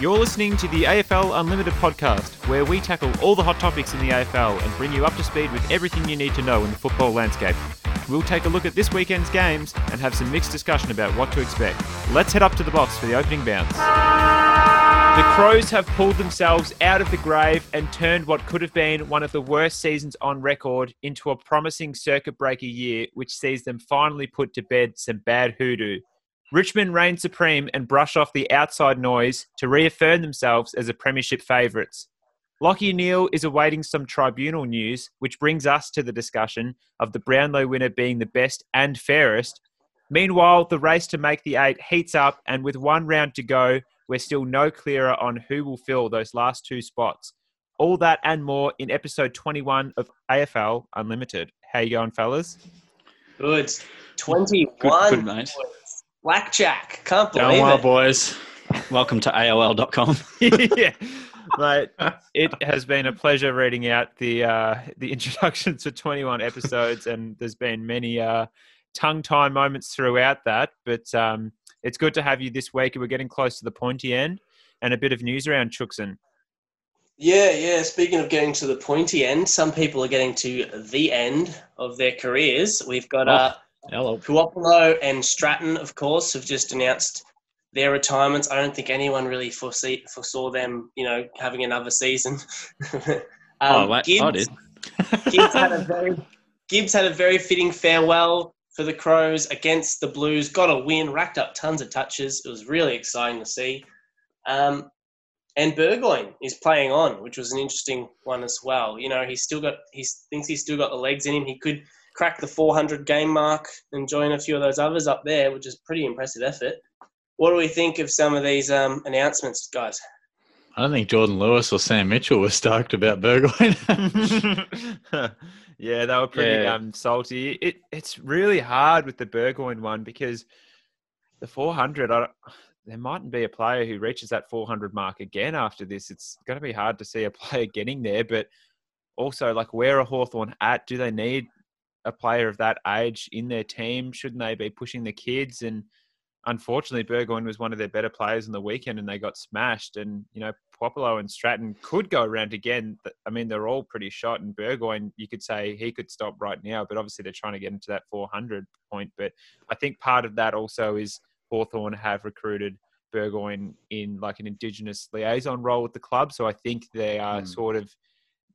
You're listening to the AFL Unlimited podcast, where we tackle all the hot topics in the AFL and bring you up to speed with everything you need to know in the football landscape. We'll take a look at this weekend's games and have some mixed discussion about what to expect. Let's head up to the box for the opening bounce. The Crows have pulled themselves out of the grave and turned what could have been one of the worst seasons on record into a promising circuit breaker year, which sees them finally put to bed some bad hoodoo. Richmond reign supreme and brush off the outside noise to reaffirm themselves as a premiership favourites. Lachie Neale is awaiting some tribunal news, which brings us to the discussion of the Brownlow winner being the best and fairest. Meanwhile, the race to make the eight heats up, and with one round to go, we're still no clearer on who will fill those last two spots. All that and more in episode 21 of AFL Unlimited. How you going, fellas? Good. 21. Good, good mate. Blackjack. Can't believe Going well, it. boys. Welcome to AOL.com. yeah, mate. It has been a pleasure reading out the uh, the introductions for 21 episodes, and there's been many uh, tongue tie moments throughout that. But um, it's good to have you this week. We're getting close to the pointy end, and a bit of news around Chookson. Yeah, yeah. Speaking of getting to the pointy end, some people are getting to the end of their careers. We've got uh, Hello. Puopolo and Stratton, of course, have just announced their retirements. I don't think anyone really foresee, foresaw them, you know, having another season. um, oh, wait, I Gibbs- did. Gibbs had a very Gibbs had a very fitting farewell for the Crows against the Blues. Got a win, racked up tons of touches. It was really exciting to see. Um, and Burgoyne is playing on, which was an interesting one as well. You know, he's still got he thinks he's still got the legs in him. He could crack the 400 game mark and join a few of those others up there, which is pretty impressive effort. What do we think of some of these um, announcements, guys? I don't think Jordan Lewis or Sam Mitchell were stoked about Burgoyne. yeah, they were pretty Yeah. um, salty. It it's really hard with the Burgoyne one because the 400. I there mightn't be a player who reaches that 400 mark again after this. It's going to be hard to see a player getting there. But also, like, where are Hawthorn at? Do they need a player of that age in their team? Shouldn't they be pushing the kids? And unfortunately, Burgoyne was one of their better players on the weekend, and they got smashed. And you know, Puopolo and Stratton could go around again. I mean, they're all pretty shot. And Burgoyne, you could say he could stop right now, but obviously they're trying to get into that 400 point. But I think part of that also is Hawthorn have recruited Burgoyne in like an Indigenous liaison role with the club. So I think they are Hmm. sort of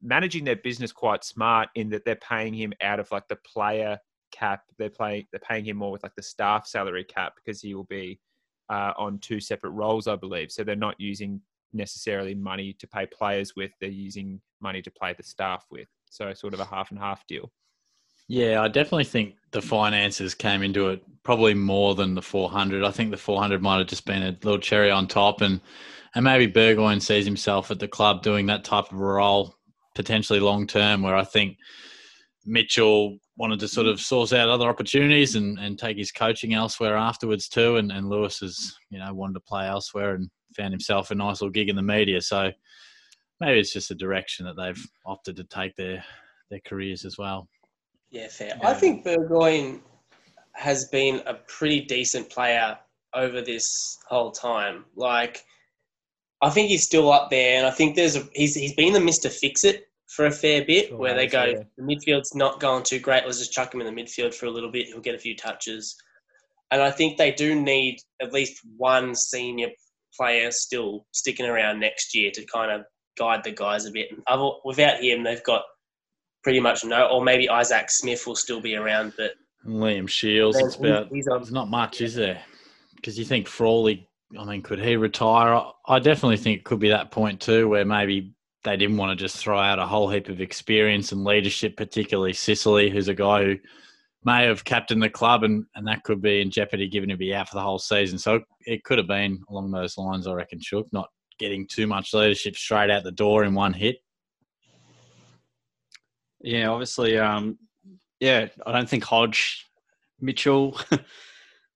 managing their business quite smart in that they're paying him out of like the player cap. They're playing they're paying him more with like the staff salary cap because he will be uh, on two separate roles, I believe. So they're not using necessarily money to pay players with. They're using money to pay the staff with. So sort of a half and half deal. yeah, I definitely think the finances came into it probably more than the 400. I think the 400 might have just been a little cherry on top. And, and maybe Burgoyne sees himself at the club doing that type of role potentially long term, where I think Mitchell wanted to sort of source out other opportunities and, and take his coaching elsewhere afterwards too. And, and Lewis has, you know, wanted to play elsewhere and found himself a nice little gig in the media. So maybe it's just a direction that they've opted to take their, their careers as well. Yeah, fair. I think Burgoyne has been a pretty decent player over this whole time. Like, I think he's still up there, and I think there's a, he's he's been the Mister Fix It for a fair bit, Sure where they go yeah. the midfield's not going too great. Let's just chuck him in the midfield for a little bit. He'll get a few touches, and I think they do need at least one senior player still sticking around next year to kind of guide the guys a bit. And other, without him, they've got pretty much no, or maybe Isaac Smith will still be around, but Liam Shiels, it's about he's on- there's not much, is there? Because you think Frawley, I mean, could he retire? I- definitely think it could be that point too, where maybe they didn't want to just throw out a whole heap of experience and leadership, particularly Sicily, who's a guy who may have captained the club, and, and that could be in jeopardy given to be out for the whole season. So it could have been along those lines, I reckon, Shook, not getting too much leadership straight out the door in one hit. Yeah, obviously, um, yeah, I don't think Hodge, Mitchell,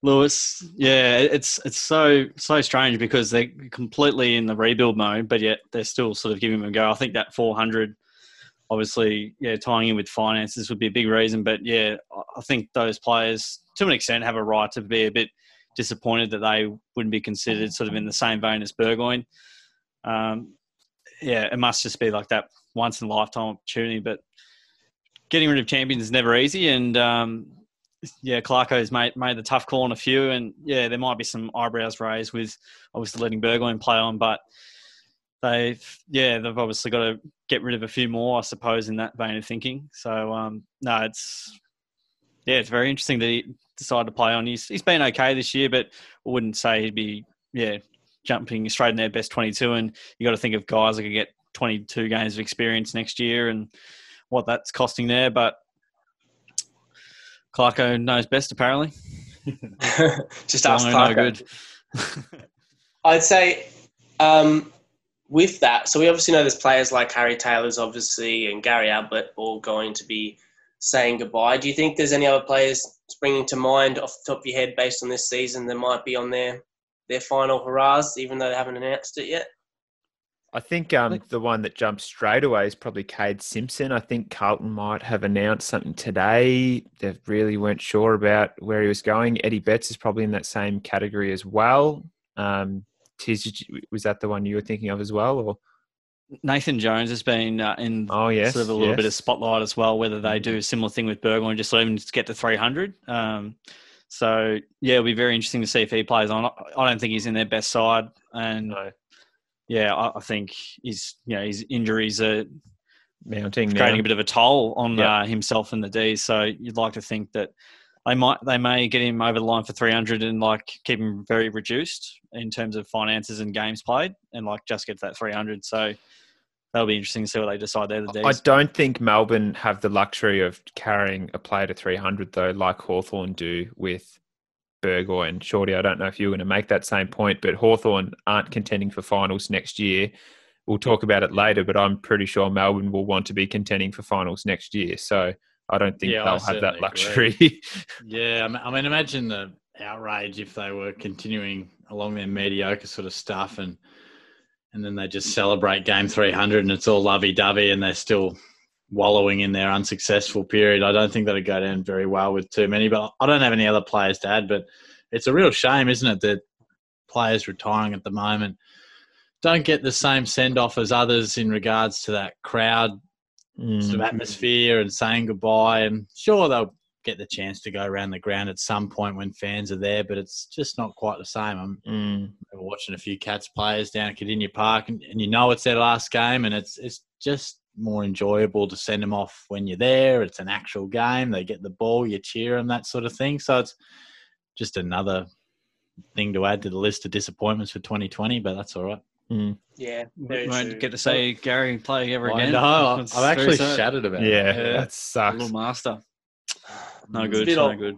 Lewis, yeah, it's it's so so strange because they're completely in the rebuild mode, but yet they're still sort of giving them a go. I think that 400, obviously, yeah, tying in with finances would be a big reason, but yeah, I- think those players, to an extent, have a right to be a bit disappointed that they wouldn't be considered sort of in the same vein as Burgoyne. Um, yeah, it must just be like that once in a lifetime opportunity. But getting rid of champions is never easy, and um, yeah, Clarko's made made the tough call on a few, and yeah, there might be some eyebrows raised with obviously letting Burgoyne play on, but they've yeah they've obviously got to get rid of a few more, I suppose, in that vein of thinking. So um, no, it's yeah, it's very interesting that he decided to play on. He's he's been okay this year, but I wouldn't say he'd be yeah jumping straight in their best twenty two. And you got to think of guys that could get twenty two games of experience next year and what that's costing there, but. Clarko knows best, apparently. Just ask Clarko. no good. I'd say um, with that, so we obviously know there's players like Harry Taylor's obviously and Gary Ablett all going to be saying goodbye. Do you think there's any other players springing to mind off the top of your head based on this season that might be on their their final hurrahs, even though they haven't announced it yet? I think um, the one that jumps straight away is probably Kade Simpson. I think Carlton might have announced something today. They really weren't sure about where he was going. Eddie Betts is probably in that same category as well. Um, Tiz, was that the one you were thinking of as well? Or Nathan Jones has been uh, in oh yes, sort of a little bit of spotlight as well. Whether they do a similar thing with Burgoyne, just let him get to 300. Um, so yeah, it'll be very interesting to see if he plays on. I don't think he's in their best side, and No, yeah, I, I think his you know his injuries are mounting creating now. a bit of a toll on Yeah. uh, himself and the D. So you'd like to think that they might they may get him over the line for 300 and like keep him very reduced in terms of finances and games played, and like just get to that 300. So that'll be interesting to see what they decide there. The I don't think Melbourne have the luxury of carrying a player to 300 though, like Hawthorn do with Burgoyne. Shorty, I don't know if you were going to make that same point, but Hawthorn aren't contending for finals next year. We'll talk about it later, but I'm pretty sure Melbourne will want to be contending for finals next year. So I don't think Yeah, they'll have that luxury. Yeah, I mean- I mean, imagine the outrage if they were continuing along their mediocre sort of stuff, and and then they just celebrate game 300, and it's all lovey-dovey, and they're still wallowing in their unsuccessful period. I don't think that'd go down very well with too many. But I don't have any other players to add. But it's a real shame, isn't it, that players retiring at the moment don't get the same send off as others in regards to that crowd Mm. sort of atmosphere and saying goodbye. And sure, they'll get the chance to go around the ground at some point when fans are there, but it's just not quite the same. I'm Mm. watching a few Cats players down at Cardinia Park, and, and you know it's their last game, and it's it's just more enjoyable to send them off when you're there. It's an actual game. They get the ball, you cheer them, that sort of thing. So it's just another thing to add to the list of disappointments for 2020, but that's all right. Mm. Yeah, We won't true. get to see Gary play ever I again. know. It's I'm very actually sad. shattered about Yeah, it. Yeah. that sucks. Little master. No It's good. bit No odd. good.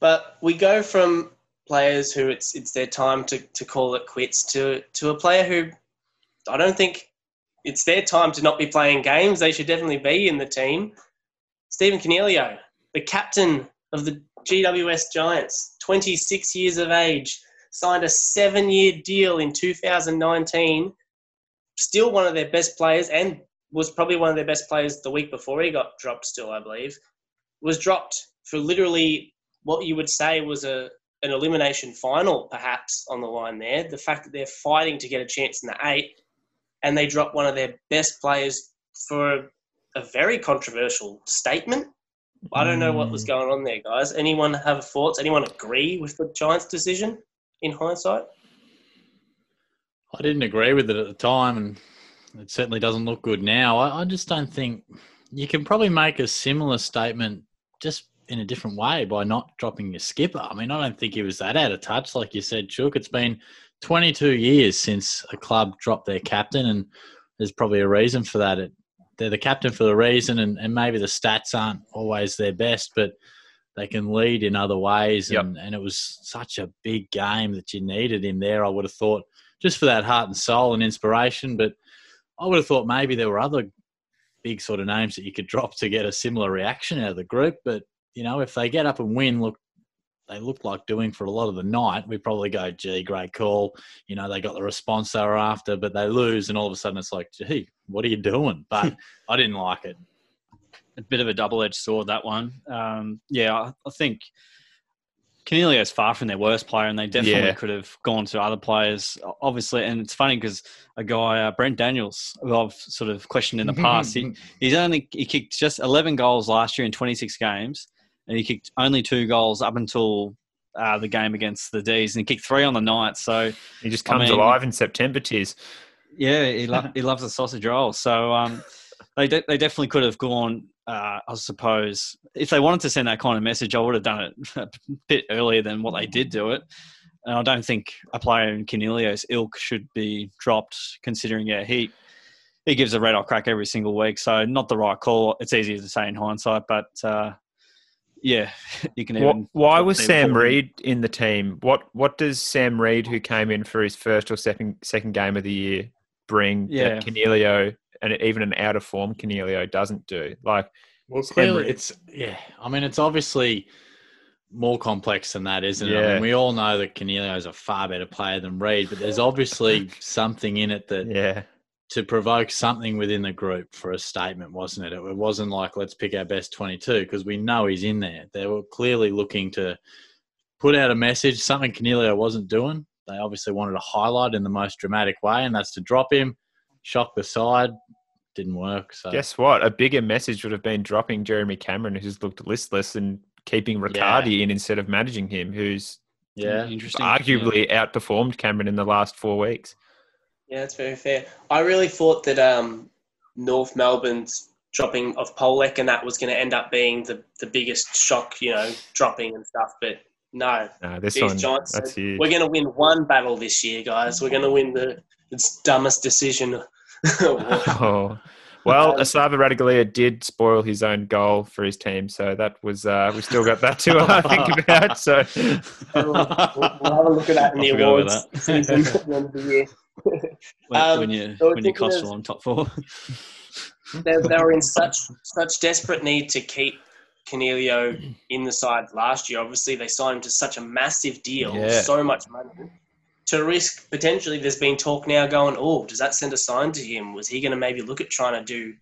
But we go from players who it's it's their time to, to call it quits to to a player who I don't think it's their time to not be playing games. They should definitely be in the team. Stephen Coniglio, the captain of the GWS Giants, 26 years of age, signed a seven-year deal in 2019. Still one of their best players, and was probably one of their best players the week before he got dropped. Still, I believe, was dropped for literally what you would say was a an elimination final, perhaps on the line there. The fact that they're fighting to get a chance in the eight, and they drop one of their best players for a very controversial statement. I don't know what was Mm. going on there, guys. Anyone have thoughts? Anyone agree with the Giants' decision in hindsight? I didn't agree with it at the time, and it certainly doesn't look good now. I, I just don't think you can probably make a similar statement just in a different way by not dropping your skipper. I mean, I don't think he was that out of touch, like you said, Chook. It's been 22 years since a club dropped their captain, and there's probably a reason for that. It, they're the captain for the reason, and, and maybe the stats aren't always their best, but they can lead in other ways. Yep. And, and it was such a big game that you needed him there, I would have thought, just for that heart and soul and inspiration. But I would have thought maybe there were other big sort of names that you could drop to get a similar reaction out of the group. But, you know, if they get up and win, look, they look like doing for a lot of the night, we probably go, gee, great call. You know, they got the response they were after, but they lose, and all of a sudden it's like, gee, what are you doing? But I didn't like it. a bit of a double-edged sword that one. Um, yeah, I, I think Coniglio's far from their worst player, and they definitely Yeah. could have gone to other players, obviously. And it's funny because a guy, uh, Brent Daniels, who I've sort of questioned in the past, he, he's only he kicked just 11 goals last year in 26 games, and he kicked only two goals up until uh, the game against the D's, and he kicked three on the night. So He just I comes mean- alive in September, Tiz. yeah, he, lo- he loves a sausage roll. So um, they de- they definitely could have gone. Uh, I suppose if they wanted to send that kind of message, I would have done it a bit earlier than what they did do it. And I don't think a player in Coniglio's ilk should be dropped, considering yeah he he gives a red hot crack every single week. So not the right call. It's easier to say in hindsight, but uh, yeah, you can Why, even. why was Sam forward. Reid in the team? What What does Sam Reid, who came in for his first or second second game of the year, bring Yeah. that Coniglio and even an out of form Coniglio doesn't do? Like, Well, clearly Reid. it's yeah. I mean, it's obviously more complex than that, isn't it? I Yeah. mean, we all know that Coniglio is a far better player than Reid, but there's obviously something in it that yeah, to provoke something within the group for a statement, wasn't it? It wasn't like let's pick our best 22 because we know he's in there. They were clearly looking to put out a message, something Coniglio wasn't doing. They obviously wanted to highlight in the most dramatic way, and that's to drop him, shock the side. Didn't work. So guess what? A bigger message would have been dropping Jeremy Cameron, who's looked listless, and keeping Riccardi in instead of managing him, who's yeah, interesting. arguably outperformed Cameron in the last four weeks. Yeah, that's very fair. I really thought that um, North Melbourne's dropping of Polec and that was going to end up being the, the biggest shock, you know, dropping and stuff. But no, No, this these one, Giants, that's huge. we're going to win one battle this year, guys. We're going to win the it's dumbest decision. Oh. Well, Esava Ratugolea did spoil his own goal for his team, so that was uh, we still got that to uh, think about. So we'll, we'll, we'll have a look at that in the awards season at the end of the year. when, Um, when you so when you cost along top four. they, they were in such such desperate need to keep Coniglio in the side last year. Obviously, they signed him to such a massive deal, Yeah. so much money. To risk potentially, there's been talk now going, oh, does that send a sign to him? Was he going to maybe look at trying to do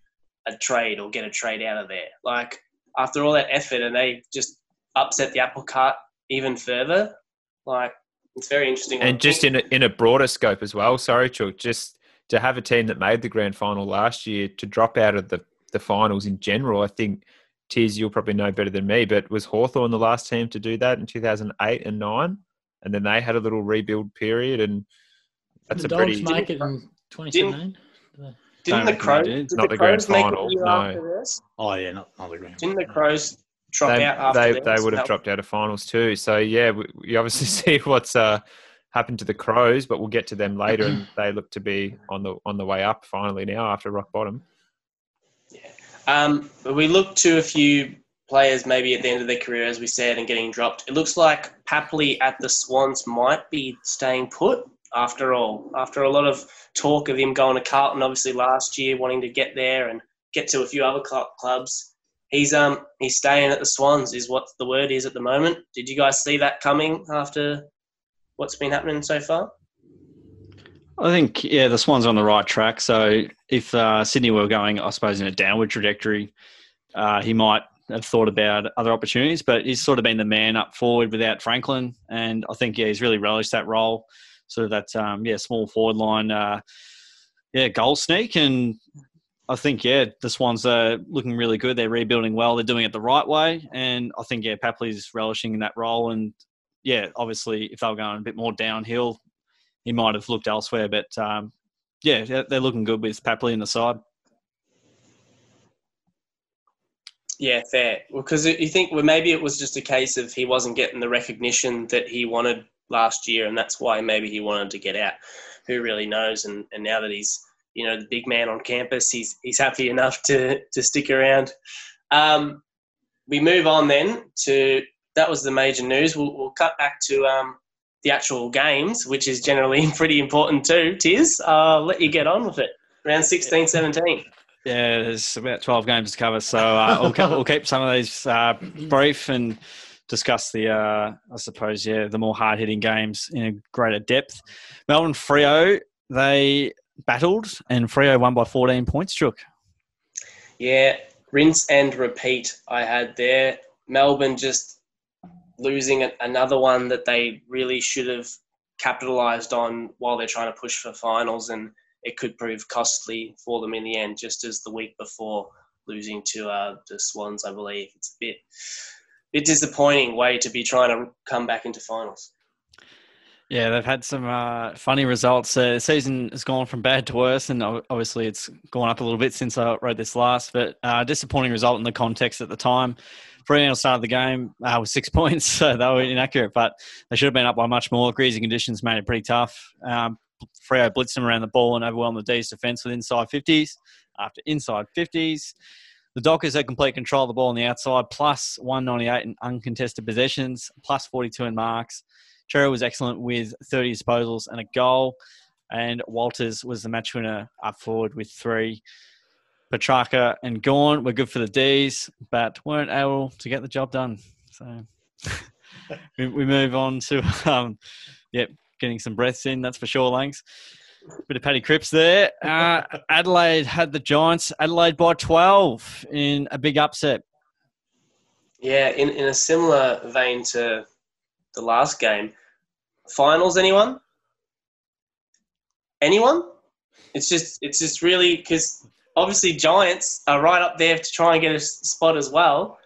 a trade or get a trade out of there? Like after all that effort, and they just upset the apple cart even further. Like it's very interesting. and just in a, in a broader scope as well. Sorry, Chook, just to have a team that made the grand final last year to drop out of the the finals in general. I think Tiz, you'll probably know better than me, but was Hawthorn the last team to do that in 2008 and nine? And then they had a little rebuild period, and that's the a pretty Dogs make it in 2017. didn't the Crows? did. Did Not the the grand Crows make final, it the year no. Oh yeah, not not the grand. Didn't the Crows drop they, out after they, they would have dropped out of finals too. So yeah, we, we obviously see what's uh, happened to the Crows, but we'll get to them later, and they look to be on the on the way up finally now after rock bottom. Um, but we look to a few players maybe at the end of their career, as we said, and getting dropped. It looks like Papley at the Swans might be staying put after all. After a lot of talk of him going to Carlton, obviously last year, wanting to get there and get to a few other cl- clubs. He's um he's staying at the Swans, is what the word is at the moment. Did you guys see that coming after what's been happening so far? I think yeah, the Swans are on the right track. So if uh, Sydney were going, I suppose, in a downward trajectory, uh, he might have thought about other opportunities. But he's sort of been the man up forward without Franklin, and I think yeah, he's really relished that role, sort of that um, yeah small forward line, uh, yeah goal sneak, and I think yeah the Swans are looking really good. They're rebuilding well. They're doing it the right way, and I think yeah Papley's relishing in that role, and yeah obviously if they were going a bit more downhill he might have looked elsewhere. But um, yeah, they're, looking good with Papley in the side. Yeah, fair. Because you think well, maybe it was just a case of he wasn't getting the recognition that he wanted last year, and that's why maybe he wanted to get out. Who really knows? And and now that he's you know the big man on campus, he's he's happy enough to to stick around. Um, we move on then to that was the major news. We'll, we'll cut back to um, the actual games, which is generally pretty important too. Tiz, I'll let you get on with it. Round 16, 17. Yeah, there's about 12 games to cover, so uh, we'll, keep, we'll keep some of these uh, brief and discuss the, uh, I suppose, yeah, the more hard hitting games in a greater depth. Melbourne Freo, they battled, and Freo won by 14 points. Chook. Yeah, rinse and repeat. I had there. Melbourne just losing another one that they really should have capitalized on while they're trying to push for finals, and it could prove costly for them in the end, just as the week before losing to uh, the Swans, I believe. It's a bit, bit disappointing way to be trying to come back into finals. Yeah, they've had some uh, funny results. Uh, the season has gone from bad to worse, and obviously it's gone up a little bit since I wrote this last. But uh, disappointing result in the context at the time. Fremantle started the game uh, with six points, so they were inaccurate, but they should have been up by much more. Greasy conditions made it pretty tough. Um, Freo blitzed them around the ball and overwhelmed the D's defence with inside 50s after inside 50s. The Dockers had complete control of the ball on the outside, plus 198 in uncontested possessions, plus 42 in marks. Cherry was excellent with 30 disposals and a goal. And Walters was the match winner up forward with three. Petracca and Gawn were good for the D's, but weren't able to get the job done. So we, we move on to, um, yep, getting some breaths in, that's for sure, Langs. Bit of Paddy Cripps there. Uh, Adelaide had the Giants. Adelaide by 12 in a big upset. Yeah, in, in a similar vein to the last game. Finals, anyone? Anyone? It's just it's just really because obviously Giants are right up there to try and get a spot as well,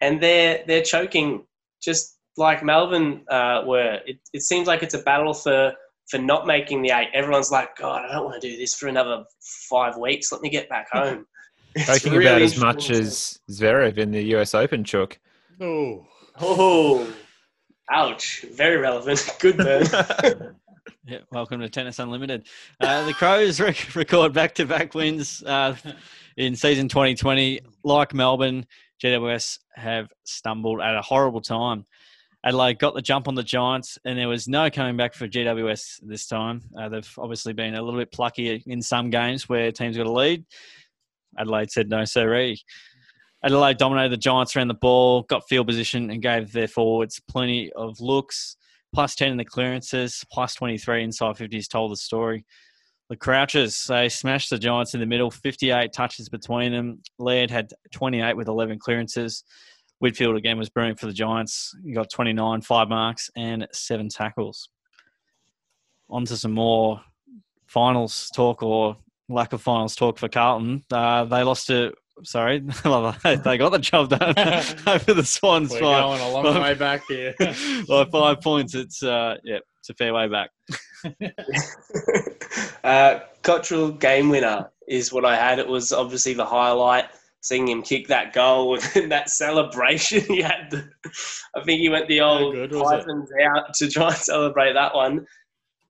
and they're they're choking just like Melbourne uh, were. It, it seems like it's a battle for for not making the eight. Everyone's like, God, I don't want to do this for another five weeks. Let me get back home. It's Talking really about as much as Zverev in the US Open, Chook. Oh. Oh, ouch! Very relevant. Good burn. Yeah, welcome to Tennis Unlimited. Uh, the Crows rec- record back-to-back wins uh, in season 2020. Like Melbourne, GWS have stumbled at a horrible time. Adelaide got the jump on the Giants, and there was no coming back for GWS this time. Uh, they've obviously been a little bit plucky in some games where teams got a lead. Adelaide said no, sirree. Adelaide dominated the Giants around the ball, got field position, and gave their forwards plenty of looks plus 10 in the clearances, plus 23 inside 50s told the story. The Crouchers, they smashed the Giants in the middle, 58 touches between them. Laird had 28 with 11 clearances. Whitfield again was brewing for the Giants. He got 29, five marks, and seven tackles. On to some more finals talk or lack of finals talk for Carlton. Uh, they lost to, sorry, they got the job done over the Swans. We're by- going a long way back here. by five points. It's uh, yeah, it's a fair way back. uh, Cottrell game winner is what I had. It was obviously the highlight. Seeing him kick that goal and that celebration, he had. The, I think he went the old good was it? out to try and celebrate that one.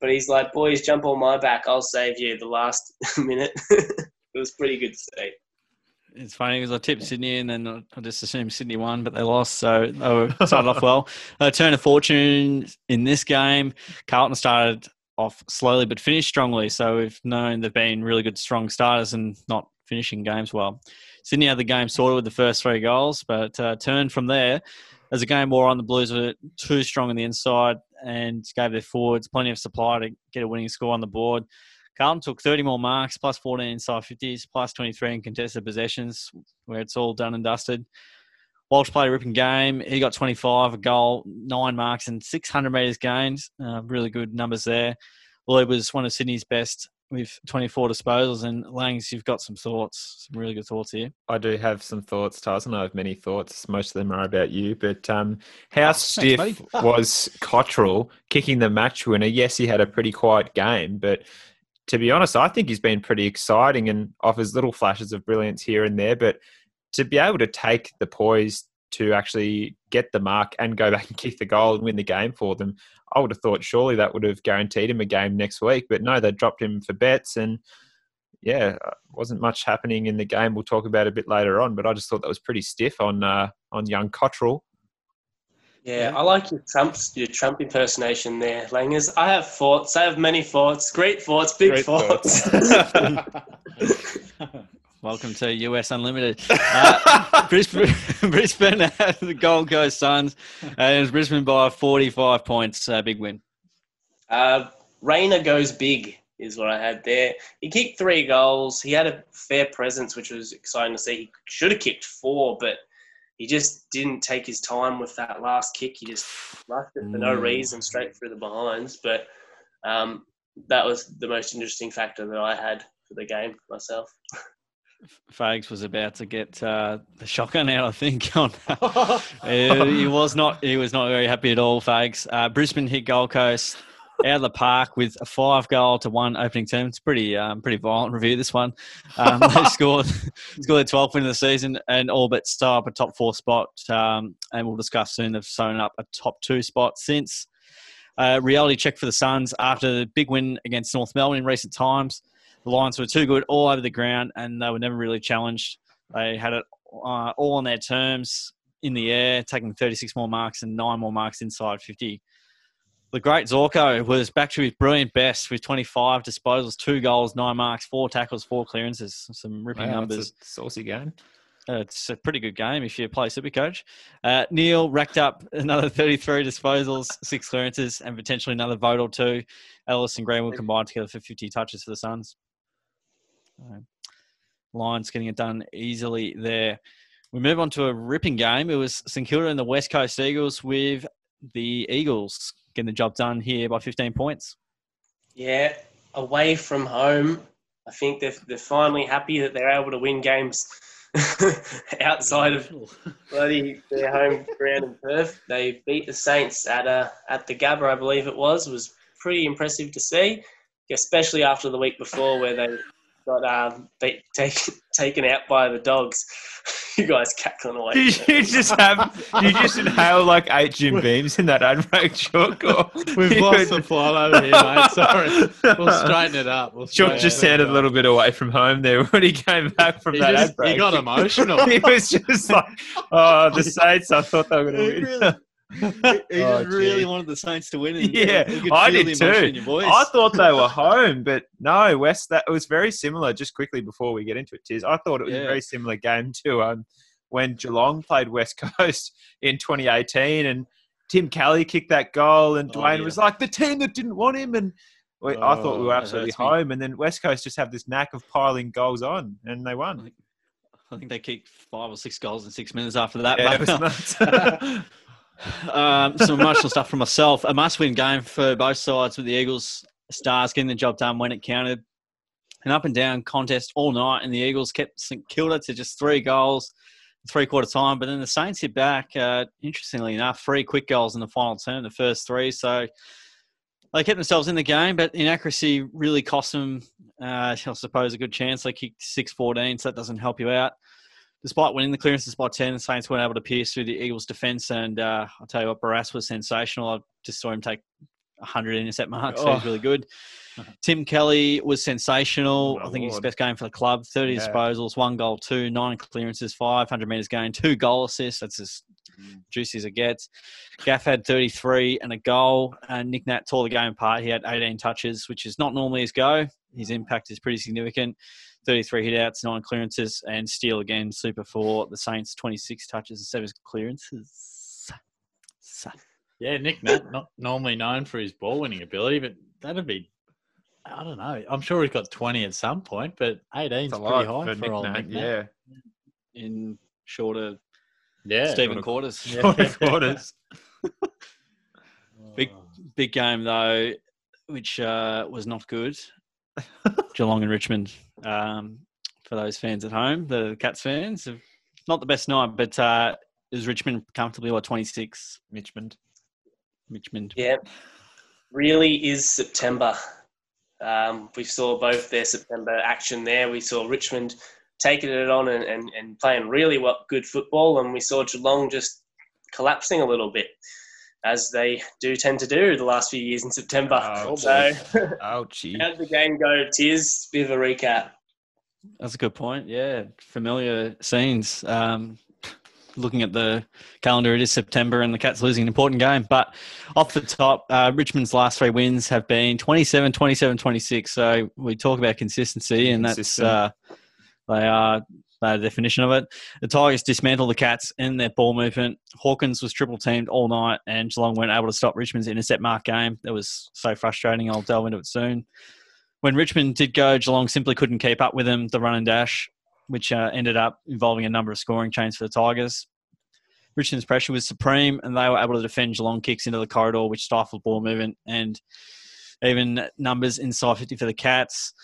But he's like, "Boys, jump on my back. I'll save you." The last minute, it was pretty good to see. It's funny because I tipped Sydney and then I just assumed Sydney won, but they lost, so they were started off well. Uh, turn of fortune in this game. Carlton started off slowly but finished strongly, so we've known they've been really good, strong starters and not finishing games well. Sydney had the game sorted with the first three goals, but uh, turned from there as the game wore on. The Blues were too strong on the inside and gave their forwards plenty of supply to get a winning score on the board. Carlton took 30 more marks, plus 14 inside 50s, plus 23 in contested possessions, where it's all done and dusted. Walsh played a ripping game. He got 25, a goal, nine marks, and 600 metres gained. Uh, really good numbers there. Lloyd was one of Sydney's best with 24 disposals. And Langs, you've got some thoughts, some really good thoughts here. I do have some thoughts, Tarzan. I have many thoughts. Most of them are about you. But um, how stiff buddy. was Cottrell kicking the match winner? Yes, he had a pretty quiet game, but to be honest, I think he's been pretty exciting and offers little flashes of brilliance here and there. But to be able to take the poise to actually get the mark and go back and kick the goal and win the game for them, I would have thought surely that would have guaranteed him a game next week. But no, they dropped him for Betts and yeah, uh, wasn't much happening in the game. We'll talk about a bit later on, but I just thought that was pretty stiff on uh, on young Cottrell. Yeah, I like your Trump your Trump impersonation there, Langers. I have thoughts. I have many thoughts. Great thoughts. Big Great thoughts. Welcome to US Unlimited. Uh, Brisbane, Brisbane had the Gold Coast Suns, and it was Brisbane by 45 points. Uh, big win. Uh, Rayner goes big is what I had there. He kicked three goals. He had a fair presence, which was exciting to see. He should have kicked four, but he just didn't take his time with that last kick. He just rushed it for no Mm. reason straight through the behinds. But um, that was the most interesting factor that I had for the game myself. Fags was about to get uh, the shotgun out, I think. On Uh, he was not. He was not very happy at all. Fags. Uh, Brisbane hit Gold Coast out of the park with a five goal to one opening term. It's pretty, um, pretty violent review. This one. Um, they scored scored their 12th win of the season and all but start up a top four spot. Um, and we'll discuss soon. They've sewn up a top two spot since. Uh, reality check for the Suns after the big win against North Melbourne in recent times. The Lions were too good all over the ground, and they were never really challenged. They had it uh, all on their terms in the air, taking 36 more marks and nine more marks inside 50. The great Zorko was back to his brilliant best with 25 disposals, two goals, nine marks, four tackles, four clearances. Some ripping Wow, numbers. Saucy game. Uh, it's a pretty good game if you play Supercoach. Uh, Neale racked up another 33 disposals, six clearances, and potentially another vote or two. Ellis and Greenwood combined together for 50 touches for the Suns. Uh, Lions getting it done easily there. We move on to a ripping game. It was St Kilda and the West Coast Eagles with the Eagles getting the job done here by 15 points. Yeah, away from home, I think they're, they're finally happy that they're able to win games outside of bloody their home ground in Perth. They beat the Saints at uh, at the Gabba, I believe it was. It was pretty impressive to see, especially after the week before where they got um, beat, take, taken out by the dogs. you guys cackling away. Did you just have you just inhale like eight Jim Beams in that unbreak chalk? Or We've lost would- the plot over here, mate. Sorry. We'll straighten it up. We'll Chuck just sounded a little bit away from home there when he came back from He, that just, ad break. he got emotional. he was just like, "Oh, the Saints! I thought they were going to He win." He Oh, just really gee. wanted the Saints to win. Yeah, I did too. In your voice. I thought they were home, but no, West. That was very similar. Just quickly before we get into it, Tiz, I thought it was a very similar game to um, when Geelong played West Coast in 2018, and Tim Kelly kicked that goal, and Oh, Dwayne yeah. was like the team that didn't want him, and we, I thought we Oh, were absolutely hurts me. home, and then West Coast just have this knack of piling goals on, and they won. I think they kicked five or six goals in six minutes after that. Yeah, um, some emotional stuff for myself. A must-win game for both sides with the Eagles Stars getting the job done when it counted. An up and down contest all night, and the Eagles kept St Kilda to just three goals, three quarter time. But then the Saints hit back. Uh, interestingly enough, three quick goals in the final term, the first three. So they kept themselves in the game, but inaccuracy really cost them. Uh, I suppose a good chance. They kicked six fourteen, so that doesn't help you out despite winning the clearances by 10, the Saints weren't able to pierce through the Eagles' defence. And uh, I'll tell you what, Barrass was sensational. I just saw him take 100 intercept marks. So he was Oh. really good. Tim Kelly was sensational. Oh, I think he's Lord. best game for the club. 30 Yeah. disposals, one goal, two, nine clearances, 500 metres gain, two goal assists. That's as juicy as it gets. Gaff had 33 and a goal. And Nick Nat tore the game apart. He had 18 touches, which is not normally his go. His impact is pretty significant. 33 hitouts, nine clearances, and Steele again. Super for the Saints, 26 touches and seven clearances. Yeah, Nick Nat, not normally known for his ball winning ability, but that'd be, I don't know. I'm sure he's got 20 at some point, but 18 is pretty high for for, old Nick Nick Nat, Nat. Yeah, in shorter Yeah. Stephen quarters. Yeah. Quarters. Big- Big game though, which uh, was not good. Geelong and Richmond. Um, for those fans at home, the Cats fans, not the best night, but uh, it was Richmond comfortably by 26. Richmond. Richmond. Yeah, really is September. Um, we saw both their September action there. We saw Richmond taking it on and, and, and playing really well, good football, and we saw Geelong just collapsing a little bit, as they do tend to do the last few years in September. Oh, so, Oh, gee. how did the game go, Tiz? Bit of a recap. That's a good point. Yeah, familiar scenes. Um, looking at the calendar, it is September, and the Cats losing an important game. But off the top, uh, Richmond's last three wins have been 27, 27, 26. So we talk about consistency, and that's uh, they are the definition of it. The Tigers dismantled the Cats in their ball movement. Hawkins was triple teamed all night, and Geelong weren't able to stop Richmond's intercept mark game. That was so frustrating. I'll delve into it soon. When Richmond did go, Geelong simply couldn't keep up with them, the run and dash, which uh, ended up involving a number of scoring chains for the Tigers. Richmond's pressure was supreme, and they were able to defend Geelong kicks into the corridor, which stifled ball movement and even numbers inside 50 for the Cats.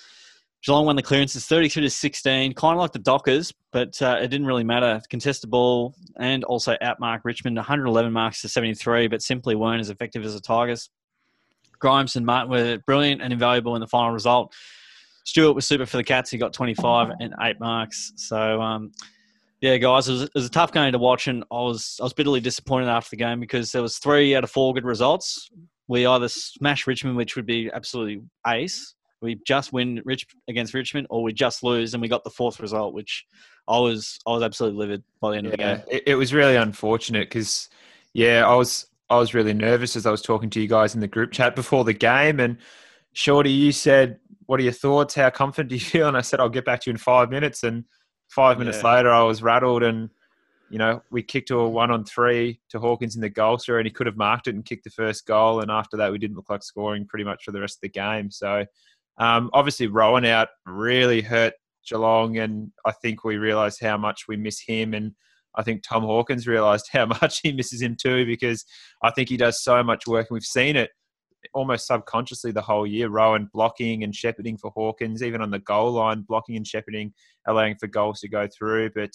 Geelong won the clearances 32 to 16, kind of like the Dockers, but uh, it didn't really matter. Contested ball and also outmarked Richmond 111 marks to 73, but simply weren't as effective as the Tigers. Grimes and Martin were brilliant and invaluable in the final result. Stewart was super for the Cats. He got 25 and eight marks. So, um, yeah, guys, it was, it was, a tough game to watch, and I was I was bitterly disappointed after the game because there was three out of four good results. We either smash Richmond, which would be absolutely ace, we just win Rich against Richmond, or we just lose, and we got the fourth result, which I was I was absolutely livid by the end yeah, of the game. It, it was really unfortunate because, yeah, I was I was really nervous as I was talking to you guys in the group chat before the game, and Shorty, you said, "What are your thoughts? How confident do you feel?" And I said, "I'll get back to you in five minutes." And five minutes yeah. later, I was rattled, and you know, we kicked to a one on three to Hawkins in the goal score, and he could have marked it and kicked the first goal. And after that, we didn't look like scoring pretty much for the rest of the game. So um, obviously, Rohan out really hurt Geelong, and I think we realised how much we miss him. And I think Tom Hawkins realised how much he misses him too, because I think he does so much work, and we've seen it almost subconsciously the whole year. Rohan blocking and shepherding for Hawkins, even on the goal line, blocking and shepherding, allowing for goals to go through. But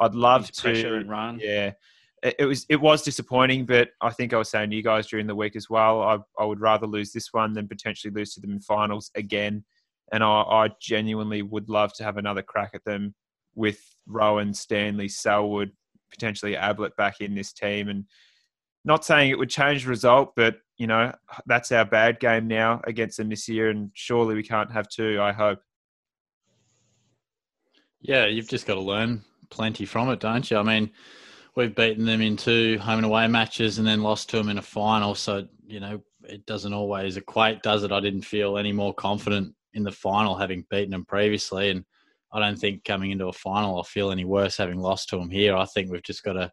I'd love to and run. Yeah, it, was it was disappointing, but I think I was saying to you guys during the week as well. I, I would rather lose this one than potentially lose to them in finals again. And I, I genuinely would love to have another crack at them with Rohan, Stanley, Selwood, potentially Ablett back in this team. And not saying it would change the result, but you know that's our bad game now against them this year, and surely we can't have two. I hope. Yeah, you've just got to learn plenty from it, don't you? I mean, we've beaten them in two home and away matches and then lost to them in a final. So, you know, it doesn't always equate, does it? I didn't feel any more confident in the final having beaten them previously. And I don't think coming into a final, I'll feel any worse having lost to them here. I think we've just got to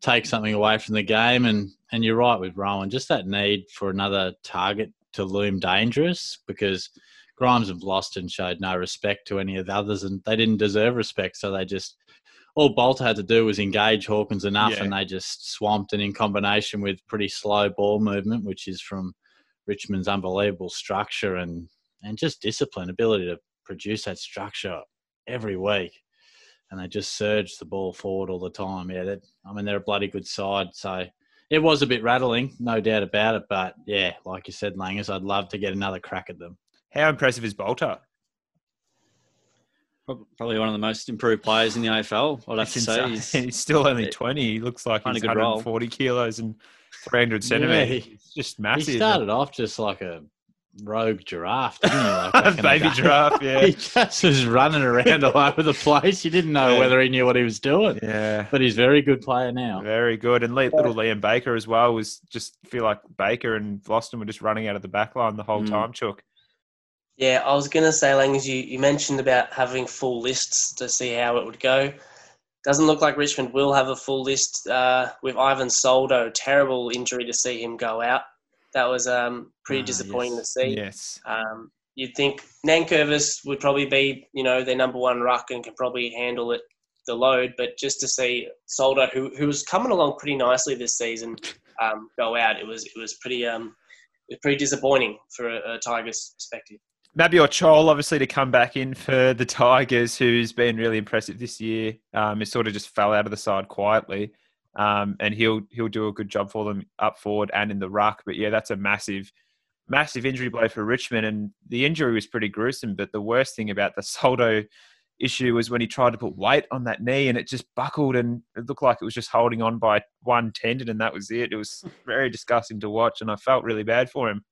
take something away from the game. And, and you're right with Rohan, just that need for another target to loom dangerous because Grimes have lost and showed no respect to any of the others and they didn't deserve respect. So they just all Balta had to do was engage Hawkins enough, yeah. and they just swamped. And in combination with pretty slow ball movement, which is from Richmond's unbelievable structure and and just discipline, ability to produce that structure every week, and they just surged the ball forward all the time. Yeah, I mean they're a bloody good side, so it was a bit rattling, no doubt about it. But yeah, like you said, Langers, I'd love to get another crack at them. How impressive is Balta? Probably one of the most improved players in the AFL. I'd have to say he's, he's, still only twenty. He looks like he's 140 kilos and 300 centimeters. Yeah, he, just massive. He started off just like a rogue giraffe, didn't he? Like baby giraffe, yeah. he just was running around all over the place. You didn't know yeah. whether he knew what he was doing. Yeah. But he's a very good player now. Very good. And little Liam Baker as well was just feel like Baker and Vlastuin were just running out of the back line the whole mm. time, Chook. Yeah, I was going to say, Lang, as you, you mentioned about having full lists to see how it would go. Doesn't look like Richmond will have a full list uh, with Ivan Soldo. Terrible injury to see him go out. That was um, pretty uh, disappointing yes. to see. Yes. Um, you'd think Nankervis would probably be, you know, their number one ruck and can probably handle it, the load. But just to see Soldo, who who was coming along pretty nicely this season, um, go out, it was it was pretty um, it was pretty disappointing for a, a Tigers perspective. Mabior Chol, obviously, to come back in for the Tigers, who's been really impressive this year. Um, he sort of just fell out of the side quietly, um, and he'll he'll do a good job for them up forward and in the ruck. But yeah, that's a massive, massive injury blow for Richmond, and the injury was pretty gruesome. But the worst thing about the Soldo issue was when he tried to put weight on that knee, and it just buckled, and it looked like it was just holding on by one tendon, and that was it. It was very disgusting to watch, and I felt really bad for him.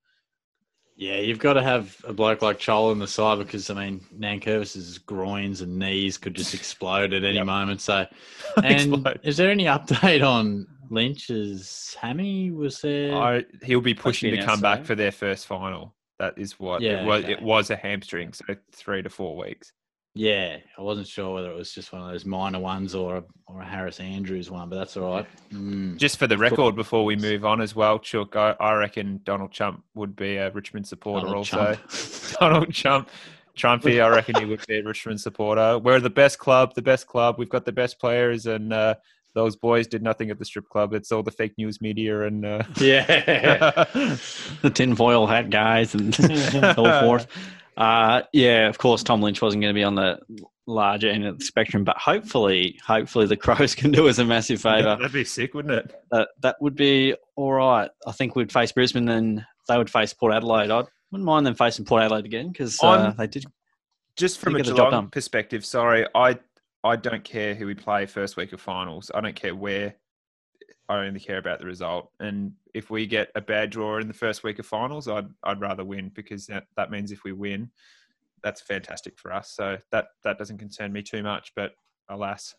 Yeah, you've got to have a bloke like Chol in the side because I mean Nankervis's groins and knees could just explode at any yep. moment. So, and is there any update on Lynch's hammy? Was there? I, he'll be pushing to come back for their first final. That is what yeah, it was. Okay. It was a hamstring, so three to four weeks. Yeah, I wasn't sure whether it was just one of those minor ones or a, or a Harris Andrews one, but that's all right. Mm. Just for the record, before we move on as well, Chuck, I, I reckon Donald Trump would be a Richmond supporter Donald also. Donald Trump. Trumpy, I reckon he would be a Richmond supporter. We're the best club, the best club. We've got the best players, and uh, those boys did nothing at the strip club. It's all the fake news media and uh... Yeah. the tinfoil hat guys and so forth. Uh, yeah, of course, Tom Lynch wasn't going to be on the larger end of the spectrum, but hopefully, hopefully the Crows can do us a massive favour. That'd be sick, wouldn't it? That that would be all right. I think we'd face Brisbane, and they would face Port Adelaide. I wouldn't mind them facing Port Adelaide again because uh, they did. Just from a Geelong perspective, sorry, I I don't care who we play first week of finals. I don't care where. I only care about the result. And if we get a bad draw in the first week of finals, I'd I'd rather win because that, that means if we win, that's fantastic for us. So that that doesn't concern me too much. But alas,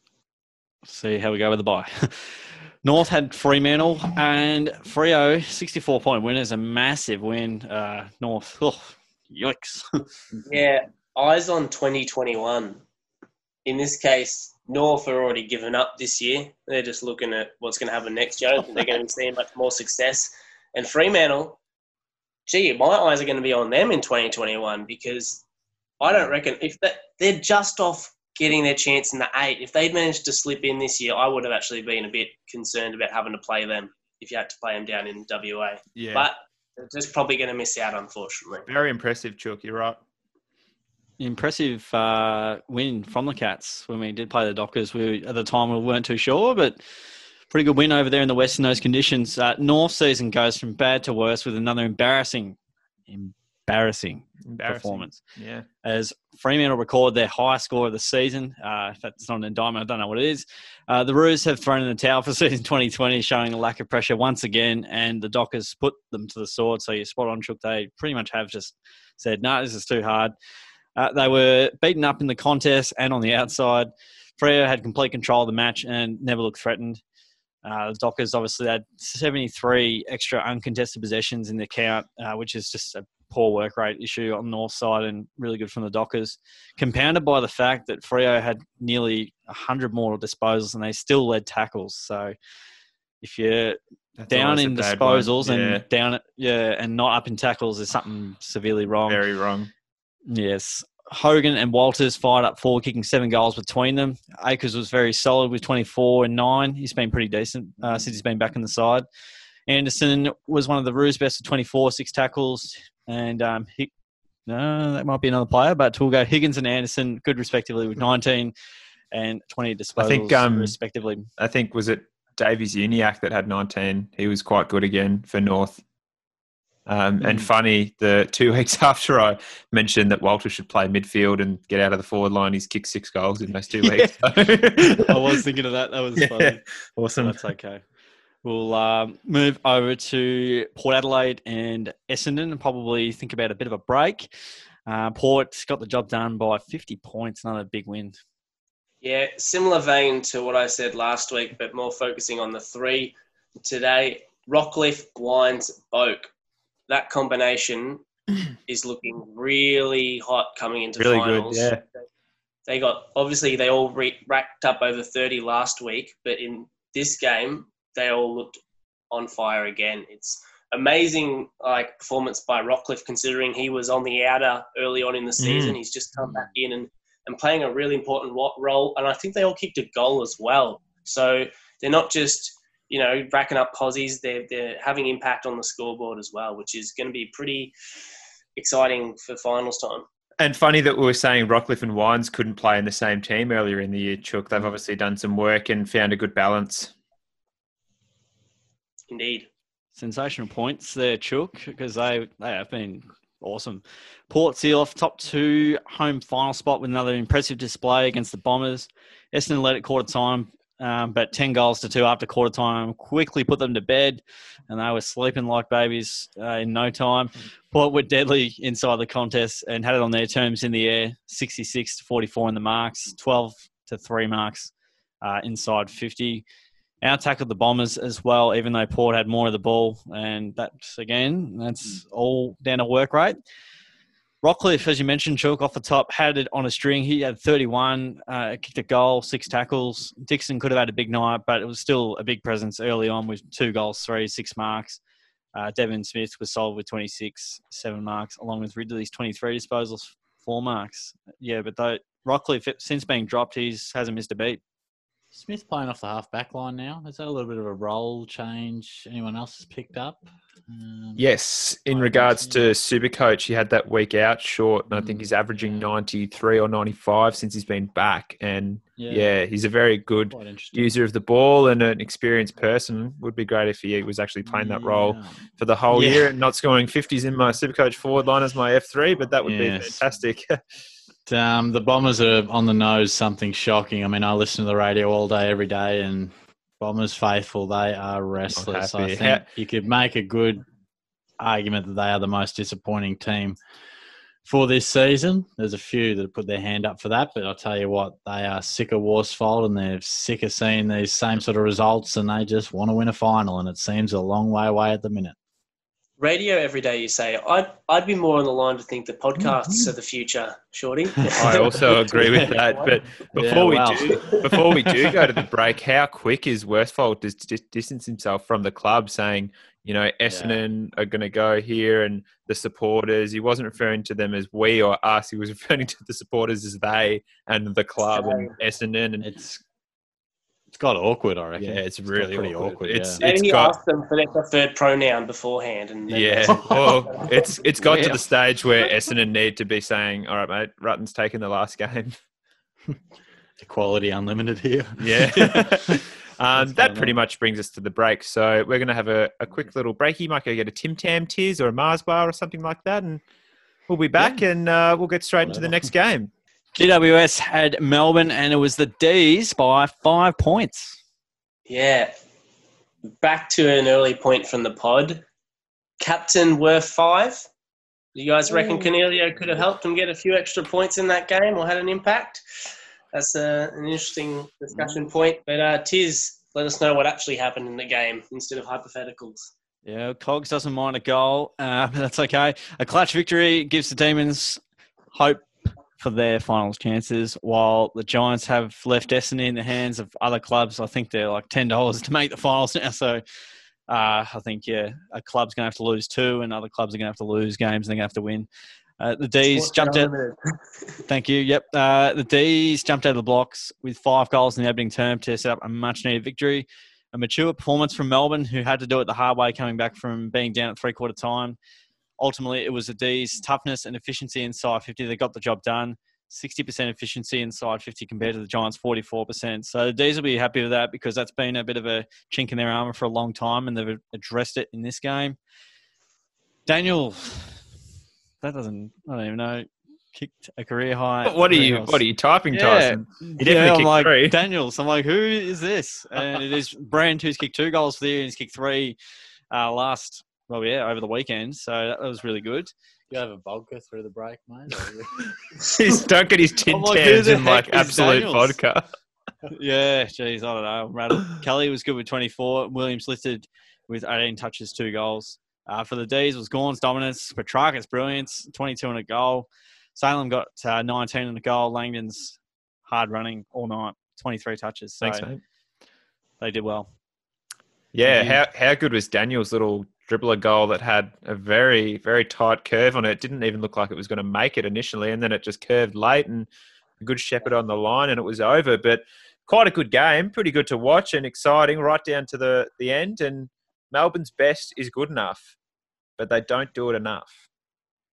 See how we go with the bye. North had Fremantle and Freo, 64 point win is a massive win. Uh, North, oh, yikes. Yeah, eyes on 2021. In this case, North are already given up this year. They're just looking at what's going to happen next year. I don't think they're going to be seeing much more success. And Fremantle, gee, my eyes are going to be on them in 2021 because I don't reckon if that they're just off getting their chance in the eight. If they'd managed to slip in this year, I would have actually been a bit concerned about having to play them if you had to play them down in WA. yeah, But they're just probably going to miss out, unfortunately. very impressive, Chook. You're right. Impressive uh, win from the Cats when we did play the Dockers. We At the time, we weren't too sure, but pretty good win over there in the West in those conditions. Uh, North season goes from bad to worse with another embarrassing, embarrassing Embarrassing. performance. Yeah. as Fremantle record their highest score of the season. Uh, if that's not an indictment, I don't know what it is. Uh, the Roos have thrown in the towel for season 2020, showing a lack of pressure once again, and the Dockers put them to the sword. So you're spot on, Chook. They pretty much have just said, no, this is too hard. Uh, they were beaten up in the contest and on the outside. Freo had complete control of the match and never looked threatened. Uh, the Dockers obviously had 73 extra uncontested possessions in the count, uh, which is just a poor work rate issue on the north side and really good from the Dockers. Compounded by the fact that Freo had nearly 100 more disposals and they still led tackles. So if you're That's down in disposals Yeah, and down yeah and not up in tackles, there's something severely wrong. very wrong. Yes. Hogan and Walters fired up four, kicking seven goals between them. Akers was very solid with 24 and 9. He's been pretty decent uh, since he's been back in the side. Anderson was one of the Roos best with 24, six tackles. And um, Hick, no, that might be another player, but we'll go Higgins and Anderson, good respectively, with 19 and 20 disposals, I think, um, respectively. I think was it Davies-Uniacke that had 19. He was quite good again for North. Um, And Mm. funny, the two weeks after I mentioned that Walter should play midfield and get out of the forward line, he's kicked six goals in those two weeks. I was thinking of that. That was Yeah. funny. awesome. That's okay. We'll um, move over to Port Adelaide and Essendon and probably think about a bit of a break. Uh, Port got the job done by 50 points, another big win. Yeah, similar vein to what I said last week, but more focusing on the three today. Rockliff, Wines, Boak. That combination is looking really hot coming into Really finals. good. Yeah. They got obviously they all re- racked up over 30 last week, but in this game they all looked on fire again. It's amazing like performance by Rockliff considering he was on the outer early on in the mm. season. He's just come back in and, and playing a really important role. And I think they all kicked a goal as well. So they're not just you know racking up posies; they're they're having impact on the scoreboard as well, which is going to be pretty exciting for finals time. And funny that we were saying Rockliff and Wines couldn't play in the same team earlier in the year, Chook. They've obviously done some work and found a good balance. Indeed. Sensational points there, Chook, because they, they have been awesome. Port seal off top two, home final spot with another impressive display against the Bombers. Essendon led at quarter time, um, but 10 goals to two after quarter time quickly put them to bed, and they were sleeping like babies uh, in no time. Port were deadly inside the contest and had it on their terms in the air 66 to 44 in the marks, 12 to 3 marks uh, inside 50 out tackled the Bombers as well, even though Port had more of the ball. And that's, again, that's all down to work rate. Rockliff, as you mentioned, Chook off the top, had it on a string. He had 31, uh, kicked a goal, six tackles. Dixon could have had a big night, but it was still a big presence early on with two goals, three, six marks. Uh, Devon Smith was solid with 26, seven marks, along with Ridley's 23 disposals, four marks. Yeah, but though Rockliff, since being dropped, he's hasn't missed a beat. Smith playing off the half back line now. Is that a little bit of a role change? Anyone else has picked up? Um, Yes, in regards think to Supercoach, he had that week out short, and I think Mm, he's averaging yeah. 93 or 95 since he's been back. And Yeah. yeah, he's a very good user of the ball and an experienced person. Would be great if he was actually playing that role for the whole Yeah. year and not scoring 50s in my Supercoach forward line as my F3, but that would be fantastic. Um, the Bombers are on the nose. Something shocking. I mean, I listen to the radio all day, every day, and Bombers faithful. They are restless. I think How- you could make a good argument that they are the most disappointing team for this season. There's a few that have put their hand up for that, but I'll tell you what, they are sick of Worsfold and they're sick of seeing these same sort of results, and they just want to win a final. And it seems a long way away at the minute. Radio every day, you say. I'd, I'd be more on the line to think the podcasts mm-hmm. are the future, Shorty. I also agree with that. But before Yeah, wow. we do, before we do go to the break, how quick is Worsfold to dis- distance himself from the club, saying, you know, Essendon are going to go here, and the supporters. He wasn't referring to them as we or us. He was referring to the supporters as they and the club and Essendon. And it's got awkward, I reckon. yeah, it's got really pretty awkward. awkward. It's yeah. Maybe it's he got asked them for their preferred pronoun beforehand. And then yeah. Well, it's it's got to the stage where Essendon need to be saying, "All right, mate, Rutten's taking the last game." Equality unlimited here. Yeah. um, that pretty on? much brings us to the break. So we're going to have a, a quick little break. You might go get a Tim Tam Tears or a Mars bar or something like that. And we'll be back and uh, we'll get straight into the next game. GWS had Melbourne, and it was the D's by five points. Yeah. Back to an early point from the pod. Captain worth five. You guys reckon Ooh. Coniglio could have helped them get a few extra points in that game or had an impact? That's uh, an interesting discussion point. But uh, Tiz, let us know what actually happened in the game instead of hypotheticals. Yeah, Cogs doesn't mind a goal, uh, but that's okay. A clutch victory gives the Demons hope for their finals chances, while the Giants have left destiny in the hands of other clubs. I think they're like ten dollars to make the finals now. So uh, I think yeah, a club's going to have to lose two, and other clubs are going to have to lose games, and they're going to have to win. Uh, the D's Sports jumped out. Thank you. Yep. Uh, the D's jumped out of the blocks with five goals in the opening term to set up a much needed victory. A mature performance from Melbourne, who had to do it the hard way coming back from being down at three quarter time. Ultimately, it was the D's toughness and efficiency inside 50 that got the job done. 60% efficiency inside 50 compared to the Giants' 44%. So the D's will be happy with that because that's been a bit of a chink in their armour for a long time and they've addressed it in this game. Daniel, that doesn't, I don't even know, kicked a career high. What are you? goals. What are you typing, Yeah. Tyson? definitely yeah, I'm kicked like, three. Daniels. I'm like, who is this? And it is Brand who's kicked two goals for the year and he's kicked three uh, last, well, yeah, over the weekend. So that was really good. You have a vodka through the break, mate. He's don't get his tin I'm like, who tans the in like is absolute Daniels? vodka. yeah, geez, I don't know. I'm rattled. Kelly was good with 24. Williams listed with 18 touches, two goals. Uh, for the D's was Gawn's dominance, Petracca's brilliance, 22 and a goal. Salem got uh, 19 and a goal. Langdon's hard running all night, 23 touches. So Thanks, mate. they did well. Yeah, how how good was Daniel's little dribbler goal that had a very very tight curve on it? Didn't even look like it was going to make it initially, and then it just curved late and a good shepherd on the line, and it was over. But quite a good game, pretty good to watch and exciting right down to the the end. And Melbourne's best is good enough, but they don't do it enough.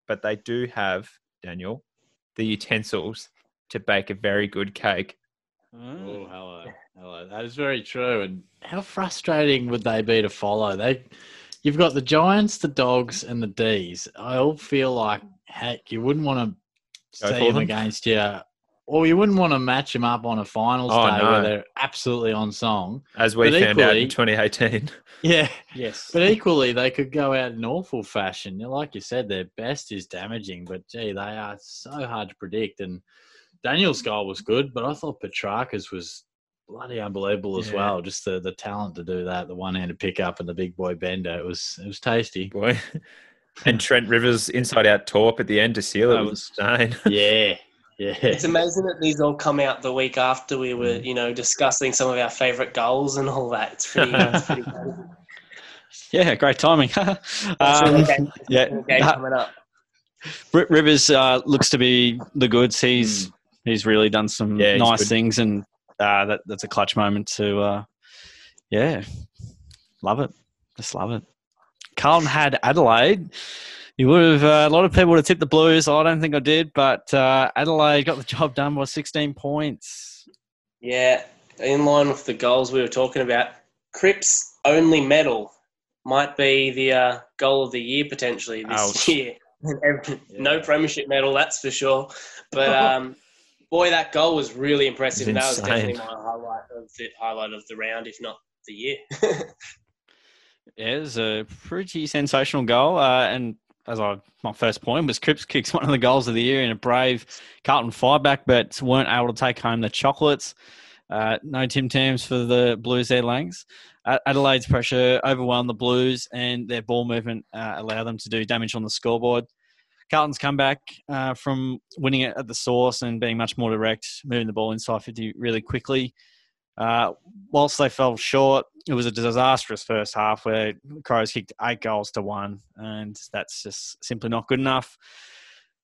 But they do have Daniel the utensils to bake a very good cake. Oh, hello, hello. That is very true. And how frustrating would they be to follow? They, you've got the Giants, the Dogs, and the D's. I all feel like heck, you wouldn't want to Go see them them? against you, or you wouldn't want to match them up on a finals Oh, day no. where they're absolutely on song. As we But found out in 2018. Yeah, Yes. but equally they could go out in awful fashion. Like you said, their best is damaging, but gee, they are so hard to predict. And Daniel's goal was good, but I thought Petracca's was bloody unbelievable as Yeah. well. Just the, the talent to do that, the one handed pickup and the big boy bender. It was it was tasty. boy. and Trent Rivers inside out torp at the end to seal it That was insane. Yeah, yeah. It's amazing that these all come out the week after we were, you know, discussing some of our favourite goals and all that. It's pretty, it's pretty crazy. Yeah, great timing. Um, game, yeah, game uh, coming up. Ri- Rivers uh, looks to be the goods. He's he's really done some Yeah, nice good. things, and uh, that that's a clutch moment to, uh, yeah, love it, just love it. Carlton had Adelaide. You would have uh, a lot of people would have tipped the Blues. I don't think I did, but uh, Adelaide got the job done by 16 points. Yeah, in line with the goals we were talking about. Cripps only medal might be the uh, goal of the year potentially this Ouch. year. no premiership medal, that's for sure. But um, boy, that goal was really impressive. It's That was definitely my highlight of the highlight of the round, if not the year. Yeah, it was a pretty sensational goal. Uh, and as I, my first point was Cripps kicks one of the goals of the year in a brave Carlton fireback, but weren't able to take home the chocolates. Uh, no Tim Tams for the Blues there, Langs. Adelaide's pressure overwhelmed the Blues, and their ball movement uh, allowed them to do damage on the scoreboard. Carlton's come back uh, from winning it at the source and being much more direct, moving the ball inside 50 really quickly. Uh, whilst they fell short, it was a disastrous first half where Crows kicked eight goals to one, and that's just simply not good enough.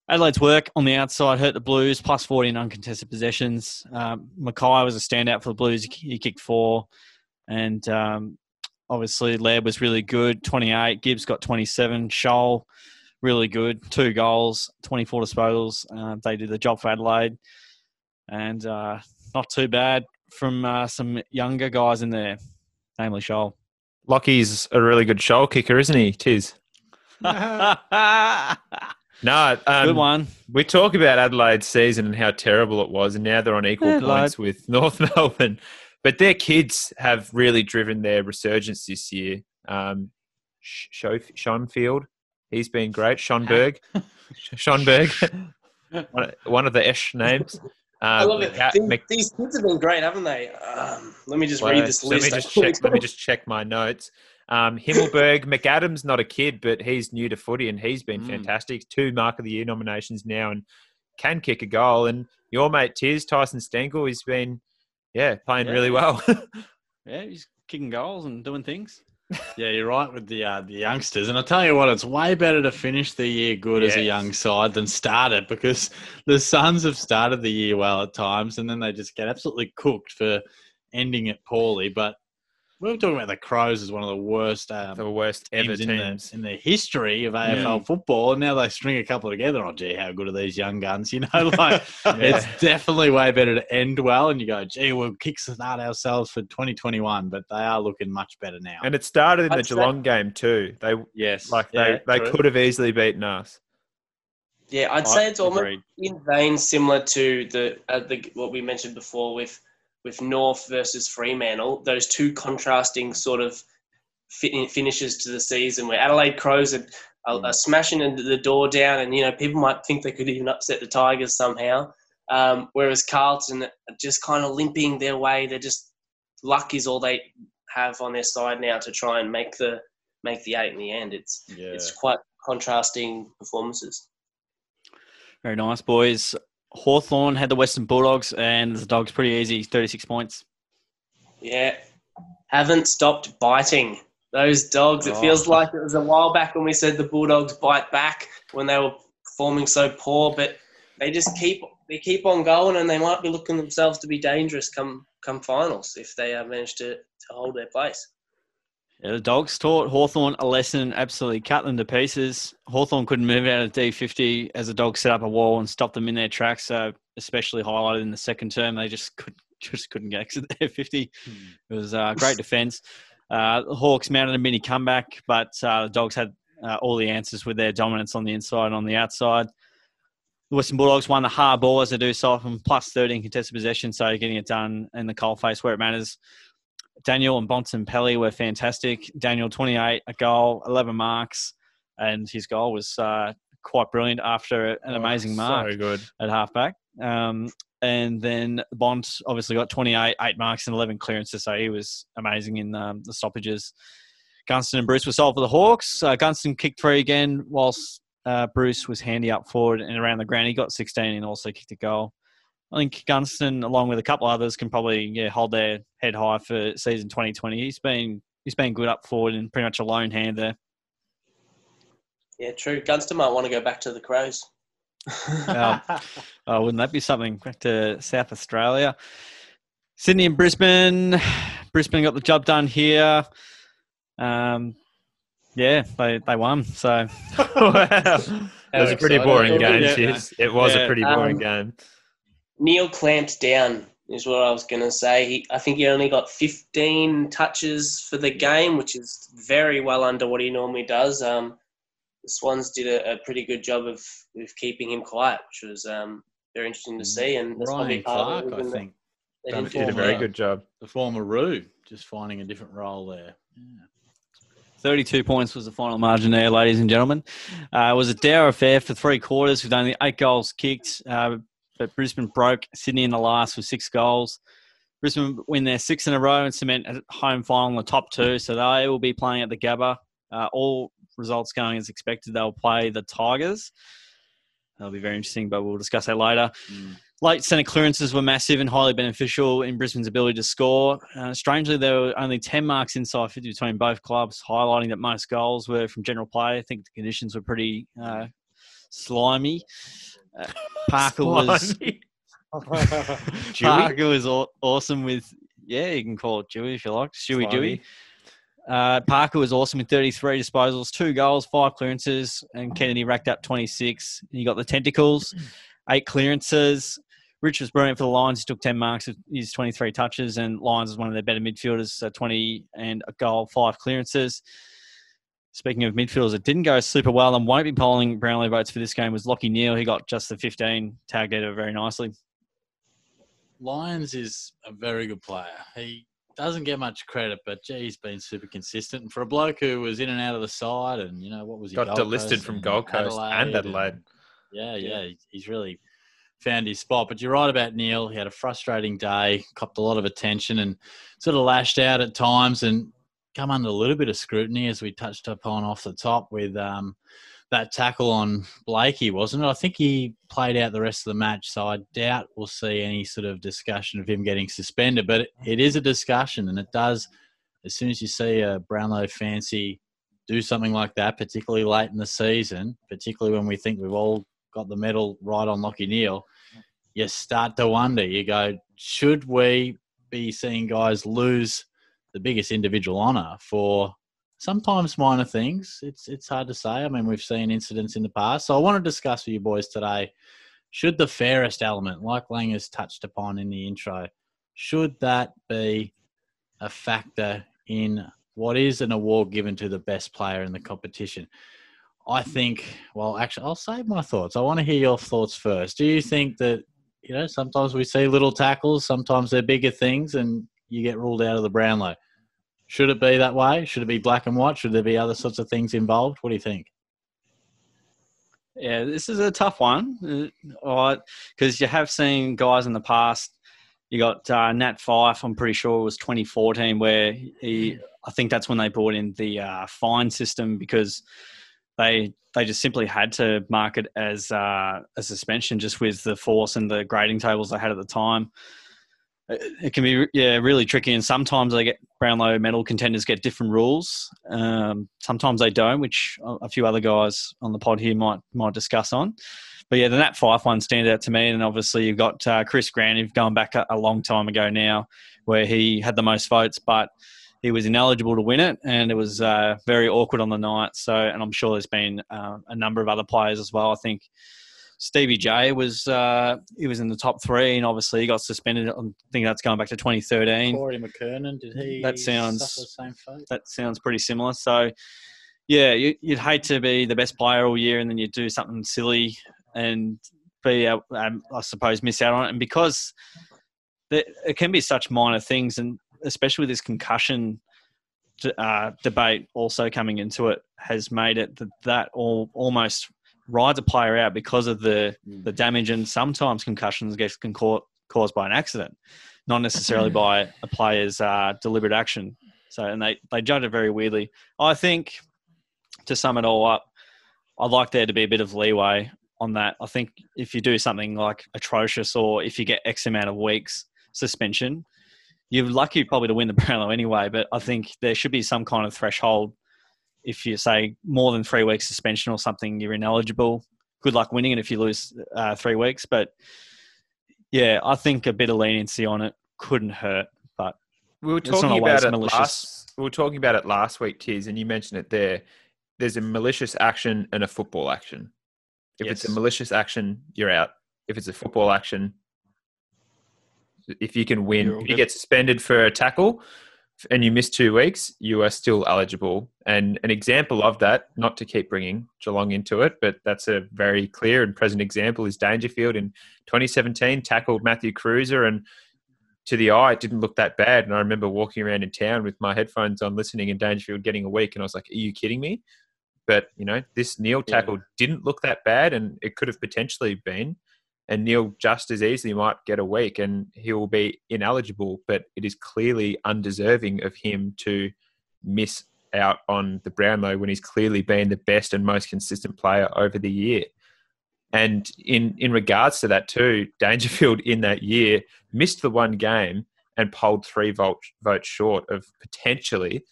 Adelaide's work on the outside hurt the Blues, plus 40 in uncontested possessions. Um, Mackay was a standout for the Blues. He he kicked four. And um, obviously, Laird was really good, 28. Gibbs got 27. Sholl, really good, two goals, 24 disposals. Uh, they did the job for Adelaide. And uh, not too bad from uh, some younger guys in there, namely Sholl. Lachie's a really good shoal kicker, isn't he? Tiz. No, um, Good one. We talk about Adelaide's season and how terrible it was, and now they're on equal Adelaide. points with North Melbourne. But their kids have really driven their resurgence this year. Um, Sh- Scho- Schonfield, he's been great. Schoenberg, Schoenberg, one, one of the Esh names. Um, I love it. These, Mac- these kids have been great, haven't they? Um, let me just Well, read this let list. me just check. Let me just check my notes. Um, Himmelberg, McAdams, not a kid, but he's new to footy and he's been Mm. fantastic. Two Mark of the Year nominations now and can kick a goal. And your mate Tiz, Tyson Stengel, he's been, yeah, playing Yeah. really well. Yeah, he's kicking goals and doing things. Yeah, you're right with the uh, the youngsters, and I tell you what, it's way better to finish the year good as a young side than start it because the Suns have started the year well at times, and then they just get absolutely cooked for ending it poorly. But we were talking about the Crows as one of the worst um, the worst ever teams in teams. the, in the history of AFL football, and now they string a couple together. Oh, gee, how good are these young guns? You know, like it's definitely way better to end well, and you go, gee, we'll kickstart ourselves for 2021, but they are looking much better now. And it started in the I'd say- Geelong game too. They Yes. like Yeah, they, they could have easily beaten us. Yeah, I'd I say it's almost in vein similar to the, uh, the what we mentioned before with with North versus Fremantle. Those two contrasting sort of fin- finishes to the season, where Adelaide Crows are, are, are smashing the door down, and you know people might think they could even upset the Tigers somehow. Um, whereas Carlton are just kind of limping their way. They're just luck is all they have on their side now to try and make the make the eight in the end. It's yeah. it's quite contrasting performances. Very nice, boys. Hawthorn had the Western Bulldogs, and the Dogs pretty easy, 36 points. Yeah. Haven't stopped biting. Those dogs, it Oh. feels like it was a while back when we said the Bulldogs bite back when they were performing so poor, but they just keep they keep on going and they might be looking themselves to be dangerous come come finals if they uh, manage to, to hold their place. Yeah, the Dogs taught Hawthorn a lesson, absolutely cut them to pieces. Hawthorn couldn't move out of D50 as the Dogs set up a wall and stopped them in their tracks. So, especially highlighted in the second term, they just could just couldn't get exit their 50. It was uh, great defense. Uh, the Hawks mounted a mini comeback, but uh, the Dogs had uh, all the answers with their dominance on the inside and on the outside. The Western Bulldogs won the hard ball as they do so often, plus 13 contested possession, so getting it done in the coalface where it matters. Daniel and Bontempelli were fantastic. Daniel, 28, a goal, 11 marks, and his goal was uh, quite brilliant after an amazing mark Oh, So good. at halfback. Um, and then Bont obviously got 28, eight marks, and 11 clearances, so he was amazing in um, the stoppages. Gunston and Bruce were sold for the Hawks. Uh, Gunston kicked three again, whilst uh, Bruce was handy up forward and around the ground. He got 16 and also kicked a goal. I think Gunston, along with a couple others, can probably yeah, hold their head high for season 2020. He's been he's been good up forward and pretty much a lone hand there. Yeah, true. Gunston might want to go back to the Crows. Um, oh, wouldn't that be something back to South Australia? Sydney and Brisbane. Brisbane got the job done here. Um, yeah, they, they won. So wow. It was a pretty boring game, Yeah. It was a pretty boring Um, game. Neale clamped down, is what I was going to say. He, I think he only got 15 touches for the game, which is very well under what he normally does. Um, the Swans did a, a pretty good job of, of keeping him quiet, which was um, very interesting to see. And that's probably Ryan part of Clarke, I think, they done didn't Did a very good job. the former Roo, just finding a different role there. Yeah. 32 points was the final margin there, ladies and gentlemen. Uh, it was a dour affair for three quarters with only eight goals kicked, uh, but Brisbane broke Sydney in the last with six goals. Brisbane win their six in a row and cement a home final in the top two, so they will be playing at the Gabba. Uh, all results going as expected. They'll play the Tigers. That'll be very interesting, but we'll discuss that later. Late centre clearances were massive and highly beneficial in Brisbane's ability to score. Uh, strangely, there were only 10 marks inside 50 between both clubs, highlighting that most goals were from general play. I think the conditions were pretty uh, slimy. Uh, Parker was. Parker was aw- awesome with yeah, you can call it Dewey if you like, Stewie. Dewey. Uh, Parker was awesome with 33 disposals, two goals, five clearances, and Kennedy racked up 26. And you got the tentacles, eight clearances. Rich was brilliant for the Lions. He took 10 marks with his 23 touches, and Lyons is one of their better midfielders, so 20 and a goal, five clearances. Speaking of midfielders, it didn't go super well and won't be polling Brownlow votes for this game was Lachie Neale. He got just the 15, tagged it very nicely. Lyons is a very good player. He doesn't get much credit, but gee, he's been super consistent. And for a bloke who was in and out of the side, and you know what was he Got Gold delisted Coast from Gold Coast and Adelaide. yeah, yeah, he's really found his spot. But you're right about Neale. He had a frustrating day, copped a lot of attention, and sort of lashed out at times, and come under a little bit of scrutiny as we touched upon off the top with um, that tackle on Blakey, wasn't it? I think he played out the rest of the match, so I doubt we'll see any sort of discussion of him getting suspended. But it, is a discussion, and it does. As soon as you see a Brownlow fancy do something like that, particularly late in the season, particularly when we think we've all got the medal right on Lachie Neale, you start to wonder. You go, should we be seeing guys lose the biggest individual honour for sometimes minor things? It's it's hard to say. I mean, we've seen incidents in the past. So I want to discuss with you boys today. Should the fairest element, like Lang has touched upon in the intro, should that be a factor in what is an award given to the best player in the competition? I think, well, actually, I'll save my thoughts. I want to hear your thoughts first. Do you think that, you know, sometimes we see little tackles, sometimes they're bigger things, and you get ruled out of the Brownlow? Should it be that way? Should it be black and white? Should there be other sorts of things involved? What do you think? Yeah, this is a tough one, because you have seen guys in the past. You got uh, Nat Fyfe. I'm pretty sure it was 2014, where he. I think that's when they brought in the uh, fine system because they they just simply had to mark it as uh, a suspension, just with the force and the grading tables they had at the time. It, can be yeah really tricky, and sometimes they get Brownlow medal contenders get different rules. Um, sometimes they don't, which a few other guys on the pod here might might discuss on. But yeah, the Nat Fyfe one stands out to me, and obviously you've got uh, Chris Grant, who's gone back a, a long time ago now, where he had the most votes, but he was ineligible to win it, and it was uh, very awkward on the night. So, and I'm sure there's been uh, a number of other players as well. I think Stevie J was uh, he was in the top three, and obviously he got suspended. I think that's going back to 2013. Corey McKernan, did he That sounds- suffer the same fate? That sounds pretty similar. So, yeah, you, you'd hate to be the best player all year, and then you do something silly and be, uh, um, I suppose, miss out on it. And because it can be such minor things, and especially with this concussion uh, debate also coming into it, has made it that that all almost rides a player out because of the the damage, and sometimes concussions get can cau- caused by an accident, not necessarily by a player's uh, deliberate action. So, and they they judge it very weirdly. I think to sum it all up, I'd like there to be a bit of leeway on that. I think if you do something like atrocious, or if you get X amount of weeks suspension, you're lucky probably to win the Brownlow anyway. But I think there should be some kind of threshold. If you say more than three weeks suspension or something, you're ineligible. Good luck winning it if you lose uh, three weeks. But yeah, I think a bit of leniency on it couldn't hurt. But We were talking about it malicious. last. We were talking about it last week, Tiz, and you mentioned it there. There's a malicious action and a football action. If it's a malicious action, you're out. If it's a football action, if you can win, if you get suspended for a tackle and you miss two weeks, you are still eligible. And an example of that, not to keep bringing Geelong into it, but that's a very clear and present example, is Dangerfield in 2017 tackled Matthew Kreuzer and to the eye, it didn't look that bad. And I remember walking around in town with my headphones on, listening, and Dangerfield getting a week, and I was like, "Are you kidding me?" But you know, this Neale Yeah. tackle didn't look that bad, and it could have potentially been. And Neale just as easily might get a week, and he will be ineligible. But it is clearly undeserving of him to miss out on the Brownlow when he's clearly been the best and most consistent player over the year. And in in regards to that too, Dangerfield in that year missed the one game and polled three votes short of potentially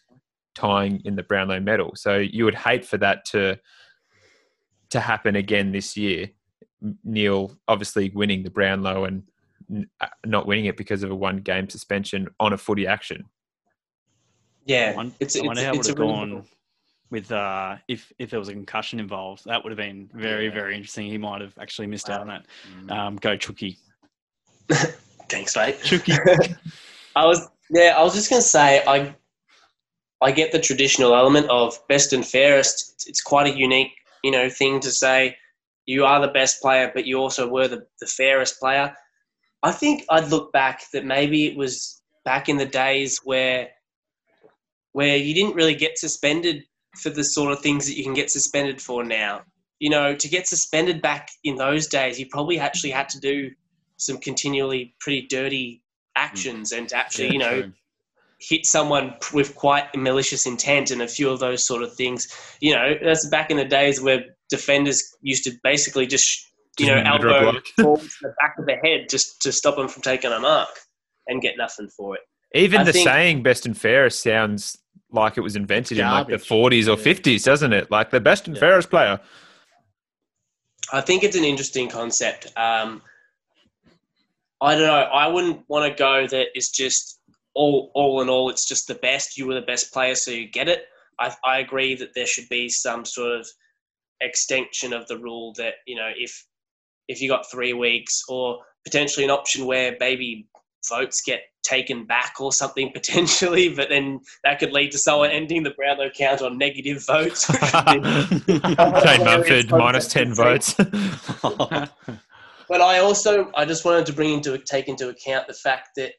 tying in the Brownlow medal. So you would hate for that to to happen again this year. Neale obviously winning the Brownlow and n- uh, not winning it because of a one game suspension on a footy action. Yeah, I it's I it's, wonder how it would a have really gone with uh, if if there was a concussion involved. That would have been very Yeah. very interesting. He might have actually missed out on that. Mm. Um, go Chucky. Thanks, mate. Chucky. I was yeah, I was just gonna say I I get the traditional element of best and fairest. It's, it's quite a unique, you know, thing to say you are the best player, but you also were the, the fairest player. I think I'd look back that maybe it was back in the days where where you didn't really get suspended for the sort of things that you can get suspended for now. You know, to get suspended back in those days, you probably actually had to do some continually pretty dirty actions and to actually, you know, hit someone with quite malicious intent and a few of those sort of things. You know, that's back in the days where defenders used to basically just, you know, Just murder elbow bloke. to the back of the head just to stop them from taking a mark and get nothing for it. Even I the think- saying "best and fairest" sounds like it was invented in like the 40s or Yeah. 50s, doesn't it? Like the best and Yeah. fairest player. I think it's an interesting concept. Um, I don't know. I wouldn't want to go that it's just all, all in all, it's just the best. You were the best player, so you get it. I, I agree that there should be some sort of extension of the rule that you know if if you got three weeks or potentially an option where maybe votes get taken back or something potentially, but then that could lead to someone ending the Brownlow count on negative votes. which would Mumford minus 10 votes. But I also I just wanted to bring into take into account the fact that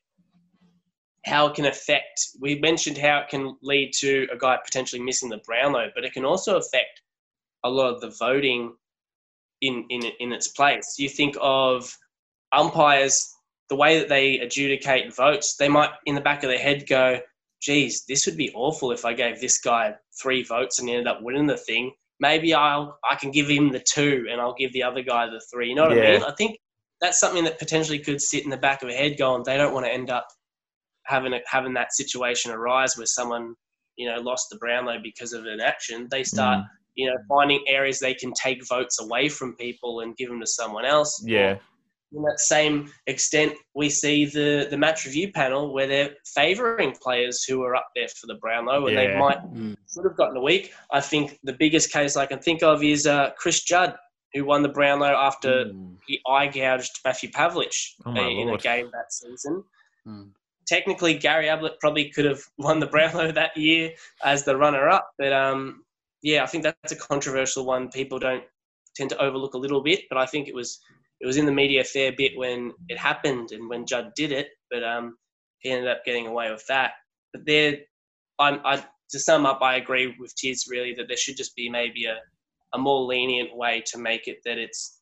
how it can affect. We mentioned how it can lead to a guy potentially missing the Brownlow, but it can also affect a lot of the voting in in in its place. You think of umpires, the way that they adjudicate votes, they might in the back of their head go, "Geez, this would be awful if I gave this guy three votes and he ended up winning the thing." Maybe I'll I can give him the two and I'll give the other guy the three. You know what I mean? I think that's something that potentially could sit in the back of a head going, they don't want to end up having a, having that situation arise where someone you know lost the Brownlow because of an action. They start Mm. You know finding areas they can take votes away from people and give them to someone else. yeah. In that same extent, we see the the match review panel where they're favouring players who are up there for the Brownlow, and they might Mm. should have gotten a week. I think the biggest case I can think of is uh, Chris Judd, who won the Brownlow after Mm. he eye gouged Matthew Pavlich Oh, my in a game that season. Mm. Technically, Gary Ablett probably could have won the Brownlow that year as the runner-up, but um, yeah, I think that's a controversial one. People don't tend to overlook a little bit, but I think it was it was in the media a fair bit when it happened and when Judd did it, but um, he ended up getting away with that. But there, I'm, I to sum up, I agree with Tiz really that there should just be maybe a, a more lenient way to make it that it's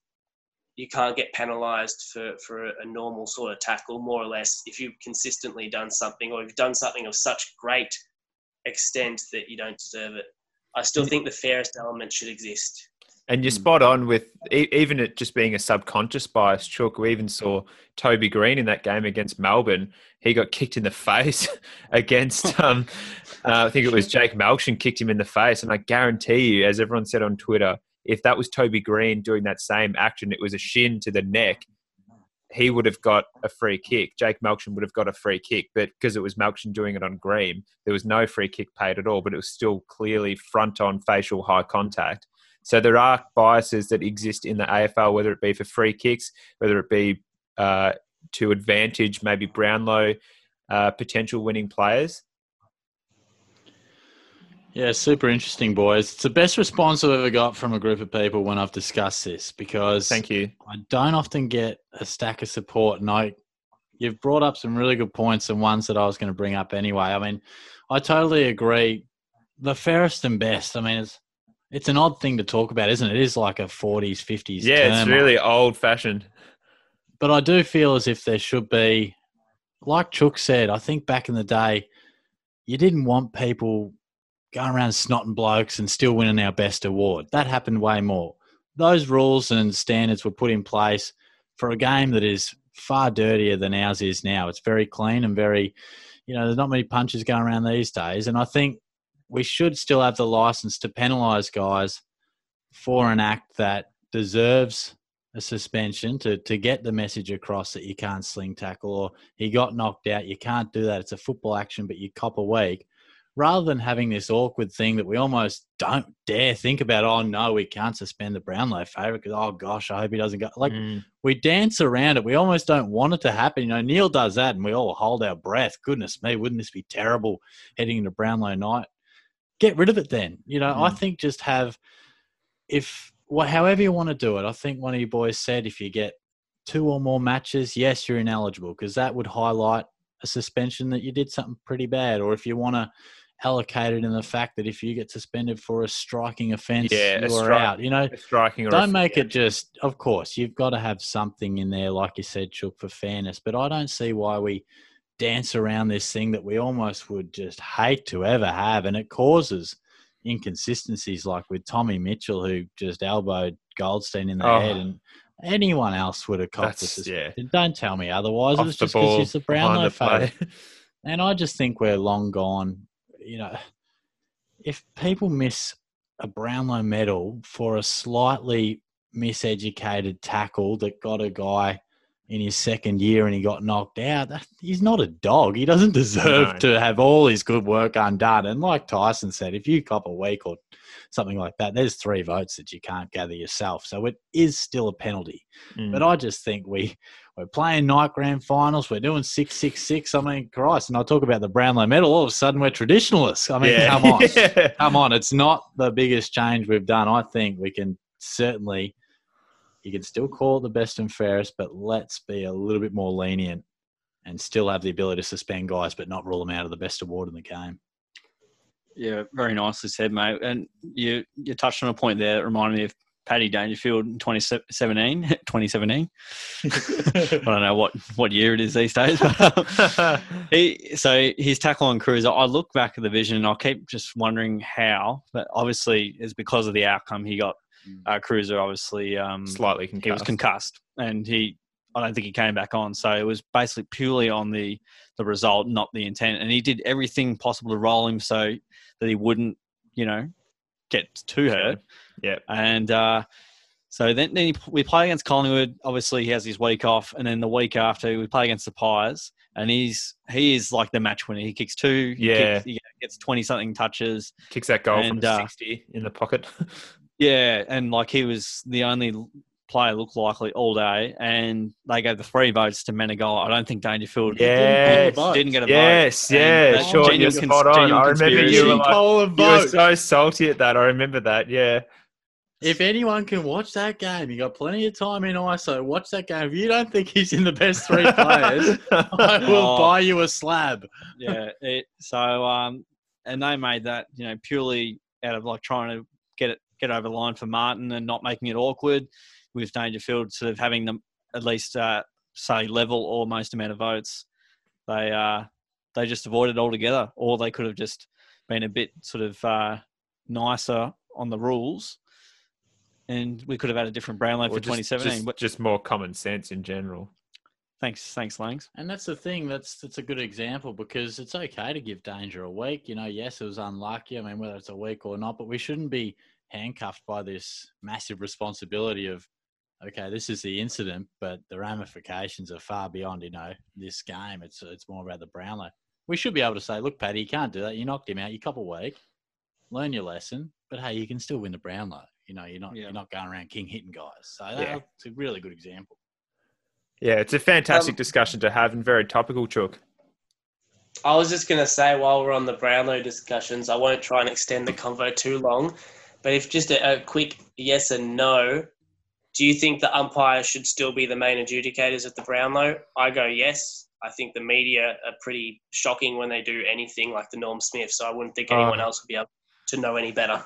you can't get penalised for, for a, normal sort of tackle, more or less, if you've consistently done something or you've done something of such great extent that you don't deserve it. I still think the fairest element should exist. And you're Mm. spot on with e- even it just being a subconscious bias. Chook, we even saw Toby Greene in that game against Melbourne. He got kicked in the face against, um, uh, I think it was Jake Melksham kicked him in the face. And I guarantee you, as everyone said on Twitter, if that was Toby Greene doing that same action, it was a shin to the neck. He would have got a free kick. Jake Melksham would have got a free kick, but because it was Melksham doing it on Greene, there was no free kick paid at all. But it was still clearly front on facial high contact. So there are biases that exist in the AFL, whether it be for free kicks, whether it be uh, to advantage maybe Brownlow uh, potential winning players. Yeah, super interesting, boys. It's the best response I've ever got from a group of people when I've discussed this because Thank you. I don't often get a stack of support, and I you've brought up some really good points and ones that I was going to bring up anyway. I mean, I totally agree. The fairest and best. I mean, it's it's an odd thing to talk about, isn't it? It is like a forties, fifties. Yeah, it's really old fashioned. But I do feel as if there should be, like Chook said. I think back in the day, you didn't want people going around snotting blokes and still winning our best award. That happened way more. Those rules and standards were put in place for a game that is far dirtier than ours is now. It's very clean and very, you know, there's not many punches going around these days. And I think we should still have the license to penalise guys for an act that deserves a suspension to, to get the message across that you can't sling tackle or he got knocked out. You can't do that. It's a football action, but you cop a week rather than having this awkward thing that we almost don't dare think about, oh no, we can't suspend the Brownlow favourite because oh gosh, I hope he doesn't go. Like Mm. we dance around it. We almost don't want it to happen. You know, Neale does that, and we all hold our breath. Goodness me, wouldn't this be terrible heading into Brownlow night? Get rid of it then. You know, I think just have if well, however you want to do it. I think one of you boys said if you get two or more matches, yes, you're ineligible because that would highlight a suspension that you did something pretty bad, or if you want to allocate it in the fact that if you get suspended for a striking offence, Yeah, you are stri- out. You know, Striking don't make it just. Of course, you've got to have something in there, like you said, Chook, for fairness. But I don't see why we dance around this thing that we almost would just hate to ever have, and it causes inconsistencies, like with Tommy Mitchell, who just elbowed Goldstein in the Oh. head, and anyone else would have copped the That's yeah. Don't tell me otherwise. it was just because he's the Brownlow the And I just think we're long gone. You know, if people miss a Brownlow medal for a slightly miseducated tackle that got a guy in his second year and he got knocked out, that- he's not a dog. He doesn't deserve No. to have all his good work undone. And like Tyson said, if you cop a week or something like that, there's three votes that you can't gather yourself. So it is still a penalty. Mm. But I just think we we're playing night grand finals. We're doing six six six. I mean, Christ, and I talk about the Brownlow medal. All of a sudden, we're traditionalists. I mean, yeah. come on, Yeah. come on. It's not the biggest change we've done. I think we can certainly. You can still call it the best and fairest, but let's be a little bit more lenient and still have the ability to suspend guys, but not rule them out of the best award in the game. Yeah, very nicely said, mate. And you you touched on a point there that reminded me of Paddy Dangerfield in 2017. 2017. I don't know what, what year it is these days. Um, he, so his tackle on Kreuzer, I look back at the vision and I keep just wondering how, but obviously it's because of the outcome he got. Uh, Kreuzer obviously um, Slightly he was concussed. concussed and he I don't think he came back on. So it was basically purely on the the result, not the intent. And he did everything possible to roll him so that he wouldn't, you know, get too hurt. Yep. And uh, so then, then he, we play against Collingwood. Obviously, he has his week off, and then the week after we play against the Pies, and he's he is like the match winner. He kicks two. He Yeah. kicks, he gets twenty something touches. Kicks that goal And, from uh, 60 in the pocket. Yeah, and like he was the only player looked likely all day, and they gave the three votes to Menegola. I don't think Dangerfield Yes. didn't get a vote. yes, And yeah, sure, genuine you're cons- spot on. genuine I remember you were, like, you were so salty at that. I remember that, yeah. If anyone can watch that game, you got plenty of time in ISO. Watch that game. If you don't think he's in the best three players, I will Oh. buy you a slab. yeah. It, so um, and they made that you know purely out of like trying to get it get over the line for Martin and not making it awkward with Dangerfield sort of having them at least uh, say level or most amount of votes. They uh, they just avoided altogether, or they could have just been a bit sort of uh, nicer on the rules. And we could have had a different Brownlow Or for just, 2017. just, but just more common sense in general. thanks, thanks, Langs. And that's the thing. That's that's a good example because it's okay to give danger a week. You know, yes, it was unlucky. I mean, whether it's a week or not, but we shouldn't be handcuffed by this massive responsibility of okay, this is the incident, but the ramifications are far beyond, you know, this game. It's it's more about the Brownlow. We should be able to say, look, Paddy, you can't do that. You knocked him out. You couple week. Learn your lesson. But hey, you can still win the Brownlow. You know, you're not Yeah. you're not going around king hitting guys. So Yeah. that's a really good example. Yeah, it's a fantastic Um, discussion to have and very topical, Chook. I was just going to say, while we're on the Brownlow discussions, I won't try and extend the convo too long, but if just a, a quick yes and no, do you think the umpires should still be the main adjudicators of the Brownlow? I go yes. I think the media are pretty shocking when they do anything like the Norm Smith, so I wouldn't think anyone Oh. else would be able to know any better.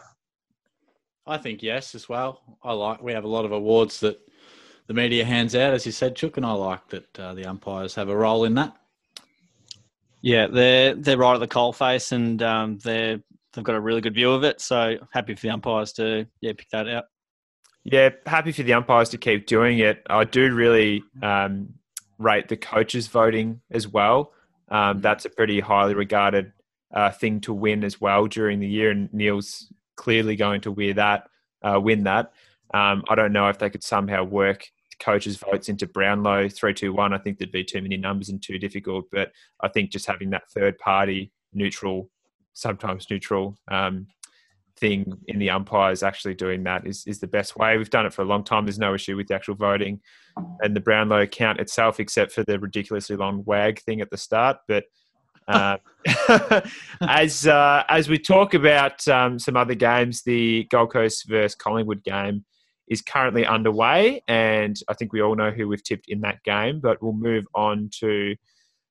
I think yes as well. I like we have a lot of awards that the media hands out, as you said, Chook, and I like that uh, the umpires have a role in that. Yeah, they're they're right at the coalface, and um, they're they've got a really good view of it. So happy for the umpires to yeah pick that out. Yeah, happy for the umpires to keep doing it. I do really um, rate the coaches voting as well. Um, that's a pretty highly regarded uh, thing to win as well during the year, and Neale's clearly going to win that. Uh, win that. Um, I don't know if they could somehow work coaches' votes into Brownlow three two one. I think there'd be too many numbers and too difficult. But I think just having that third party neutral, sometimes neutral um, thing in the umpires actually doing that is, is the best way. We've done it for a long time. There's no issue with the actual voting and the Brownlow count itself, except for the ridiculously long wag thing at the start. But uh, as uh, as we talk about um, some other games, the Gold Coast versus Collingwood game is currently underway, and I think we all know who we've tipped in that game. But we'll move on to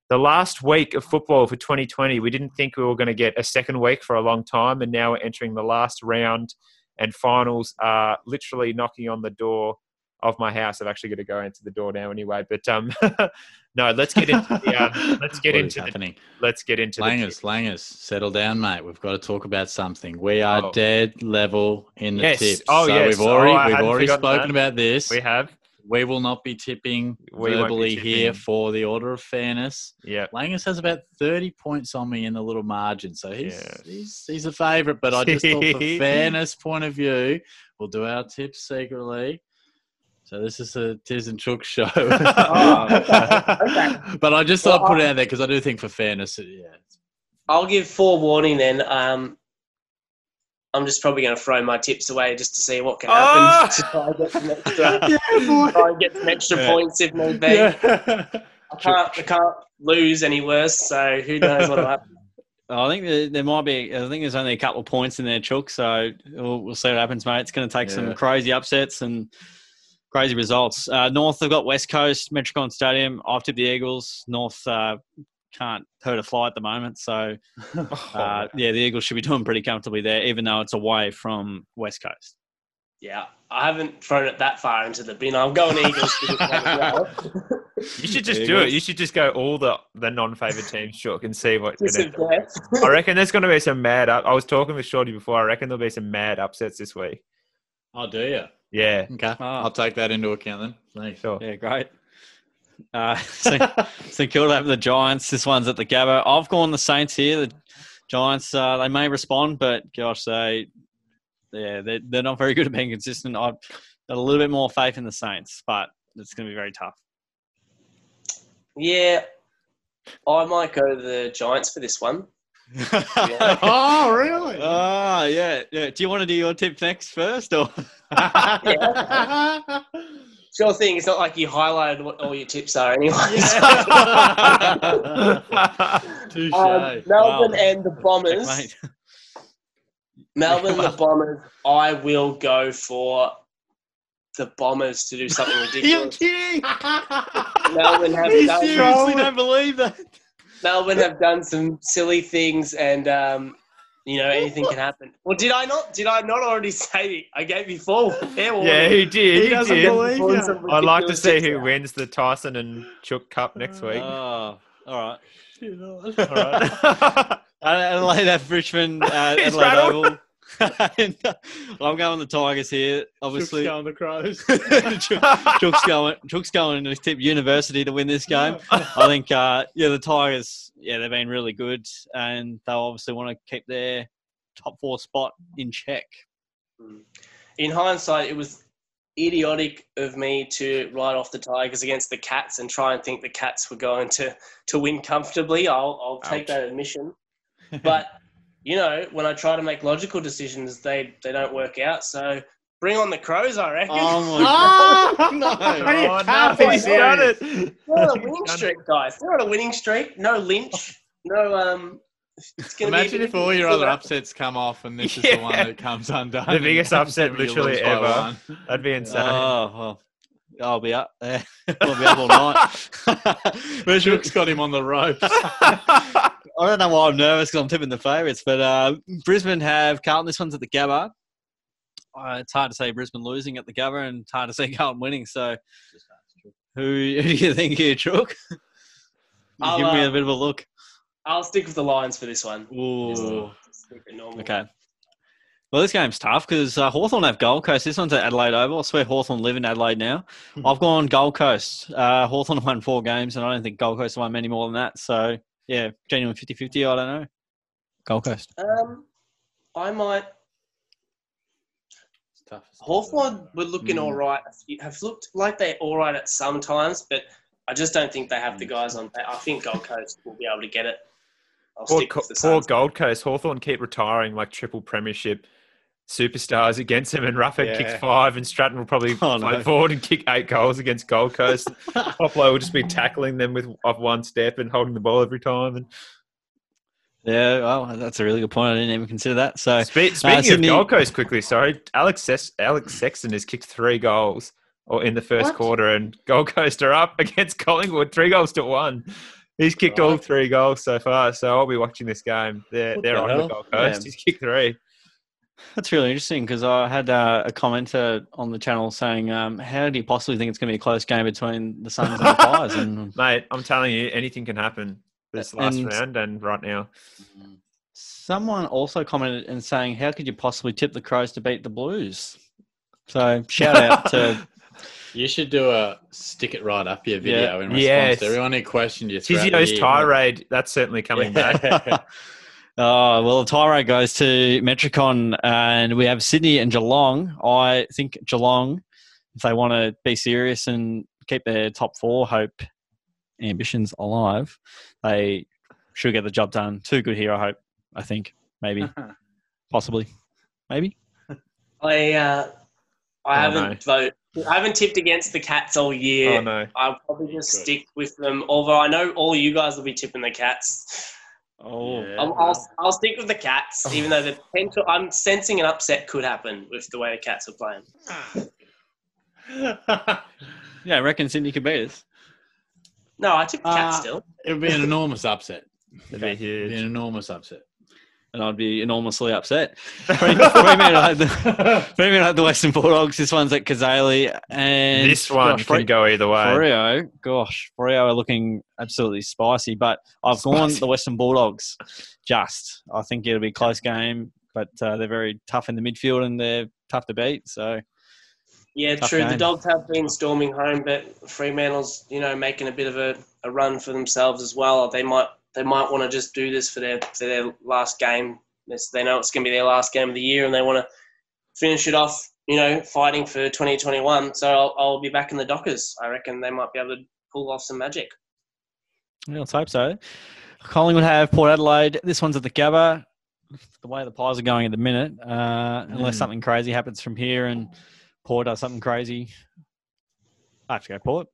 the last week of football for 2020. We didn't think we were going to get a second week for a long time, and now we're entering the last round, and finals are literally knocking on the door of my house. I've actually got to go into the door now anyway. But um, no, let's get into the um, let's get into the, let's get into the Langers, Langers, settle down, mate. We've got to talk about something. We are Oh. dead level in the Yes. tips. Oh, so yes. We've already Oh, we've already spoken that. about this. we have. We will not be tipping We won't be verbally here for the order of fairness. Yeah. Langus has about 30 points on me in the little margin, so he's Yes. he's, he's a favourite. But I just thought, for fairness point of view, we'll do our tips secretly. So this is a Tiz and Chook show. okay. but I just thought I'd put it out there because I do think for fairness, yeah. I'll give forewarning then. Um, I'm just probably going to throw my tips away just to see what can happen. to try and get some extra, try and get some extra Yeah. points if need be. I can't, I can't lose any worse, so who knows what will happen. I think there, there might be. I think there's only a couple of points in there, Chook. So we'll, we'll see what happens, mate. It's going to take Yeah. some crazy upsets and crazy results. Uh, North have got West Coast Metricon Stadium. I've tipped the Eagles. North uh, can't hurt a fly at the moment, so Oh, uh, yeah, the Eagles should be doing pretty comfortably there, even though it's away from West Coast. Yeah, I haven't thrown it that far into the bin. I'm going Eagles for this one as well. you should just There do it. You should just go all the the non-favored teams Chook and see what. Just gonna- a guess. I reckon there's going to be some mad. Up- I was talking with Shorty before. I reckon there'll be some mad upsets this week. Oh, do you? Yeah, Okay. Ah. I'll take that into account then. Thanks. sure. Yeah, great. Uh, St. St Kilda have the Giants. This one's at the Gabba. I've gone the Saints here. The Giants, uh, they may respond, but gosh, they, yeah, they're, they're not very good at being consistent. I've got a little bit more faith in the Saints, but it's going to be very tough. Yeah, I might go the Giants for this one. oh, really? Oh, yeah, yeah. Do you want to do your tip next first, or Sure thing. It's not like you highlighted what all your tips are anyway. Touche. Um, Melbourne Wow. and the Bombers. Melbourne, and the Bombers. I will go for the Bombers to do something ridiculous. You're kidding? Melbourne have You done. seriously don't believe that? Melbourne have done some silly things, and um, you know anything can happen. Well, did I not? Did I not already say I gave you four fair warning? yeah, he did. He He, doesn't did. believe you. I'd like to see who out. wins the Tyson and Chook Cup next week. Oh, all right. All right. Adelaide have Richmond, uh, He's Adelaide. Oval. And, uh, I'm going the Tigers here. Obviously, going the crows. Chook- Chook's going. Chook's going to tip University to win this game. I think, uh, yeah, the Tigers. Yeah, they've been really good, and they'll obviously want to keep their top four spot in check. In hindsight, it was idiotic of me to write off the Tigers against the Cats and try and think the Cats were going to, to win comfortably. I'll, I'll take Ouch. that admission. But, you know, when I try to make logical decisions, they, they don't work out. So bring on the Crows, I reckon. Oh my god! no. Oh, can't no, be he's done it. They're on a winning streak, guys. They're on a winning streak. No Lynch. No, um, it's gonna Imagine be if all your other upsets come off and this is the one that comes undone. The biggest upset literally ever. That'd be insane. Oh, well, I'll be up there. I'll be up all night. Chook's got him on the ropes. I don't know why I'm nervous because I'm tipping the favourites, but uh, Brisbane have Carlton. This one's at the Gabba. Uh, it's hard to say Brisbane losing at the Gabba, and it's hard to say Carlton winning. So, who, who do you think here, Chook? I'll, Give me uh, a bit of a look. I'll stick with the Lions for this one. Ooh. Just normal. Okay. Well, this game's tough because uh, Hawthorn have Gold Coast. This one's at Adelaide Oval. I swear Hawthorn live in Adelaide now. I've gone Gold Coast. Uh, Hawthorn won four games, and I don't think Gold Coast won many more than that. So, yeah, genuine 50 50. I don't know. Gold Coast. Um, I might. It's tough. Hawthorn were looking Mm. all right. Have looked like they're all right at some times, but I just don't think they have the guys on. I think Gold Coast will be able to get it. I'll Poor, stick with the poor Gold Coast. Hawthorn keep retiring like triple premiership superstars against him, and Roughead Yeah. kicks five, and Stratton will probably Oh, float no. forward and kick eight goals against Gold Coast. Puopolo will just be tackling them with off one step and holding the ball every time. And Yeah, well, that's a really good point. I didn't even consider that. So, Spe- uh, speaking Sydney- of Gold Coast, quickly, sorry, Alex Ses- Alex Sexton has kicked three goals or in the first What? quarter, and Gold Coast are up against Collingwood, three goals to one. He's kicked all three goals so far, so I'll be watching this game. They're What they're the on hell? the Gold Coast. Yeah. He's kicked three. That's really interesting because I had uh, a commenter on the channel saying, um, "How do you possibly think it's going to be a close game between the Suns and the Pies?" And Mate, I'm telling you, anything can happen this last And- round and right now. someone also commented and saying, "How could you possibly tip the Crows to beat the Blues?" So shout out to You should do a stick it right up your video Yeah. in response Yes. to everyone who questioned you. throughout Tizio's tirade, that's certainly coming back. Oh, well, the tirade goes to Metricon, and we have Sydney and Geelong. I think Geelong, if they want to be serious and keep their top four hope ambitions alive, they should get the job done. Too good here, I hope. I think. Maybe. Possibly. Maybe. I uh, I Oh, haven't vote. I haven't tipped against the Cats all year. Oh no. I'll probably just Good. stick with them. Although I know all you guys will be tipping the Cats. Oh. Yeah. I'll, I'll, I'll stick with the Cats, even though the potential. I'm sensing an upset could happen with the way the Cats are playing. Yeah, I reckon Sydney could beat us. No, I took the Cats Uh, still. it would be an enormous upset. It'd be It'd be an enormous upset. And I'd be enormously upset. Fremantle had the, Fremantle had the Western Bulldogs. This one's at Cazaly. And This one gosh, can go either way. Freo, gosh, Freo are looking absolutely spicy, but I've gone the Western Bulldogs. Just, I think it'll be a close game, but uh, they're very tough in the midfield and they're tough to beat. So Yeah, tough true. The. Dogs have been storming home, but Fremantle's you know making a bit of a, a run for themselves as well. They might they might want to just do this for their for their last game. This- They know it's going to be their last game of the year, and they want to finish it off. You know, fighting for 2021. So I'll, I'll be back in the Dockers. I reckon they might be able to pull off some magic. yeah, let's hope so. Collingwood have Port Adelaide. This one's at the Gabba. The way the pies are going at the minute, uh, unless Mm. something crazy happens from here and Port does something crazy, I have to go Port.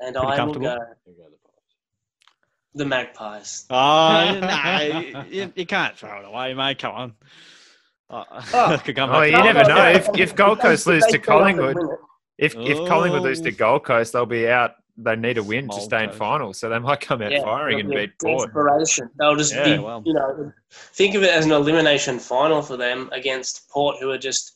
And Pretty I will comfortable. go the Magpies. Ah, oh, no, you, you can't throw it away, mate. Come on. Oh, Oh. come Oh, you never know. If, if Gold Coast lose to They go up and Collingwood, if if oh. Collingwood lose to Oh. Gold Coast, they'll be out. They need a win to stay in Coast. finals, so they might come out firing and be beat Port. Desperation. They'll just Yeah, be, well. you know, think of it as an elimination final for them against Port, who are just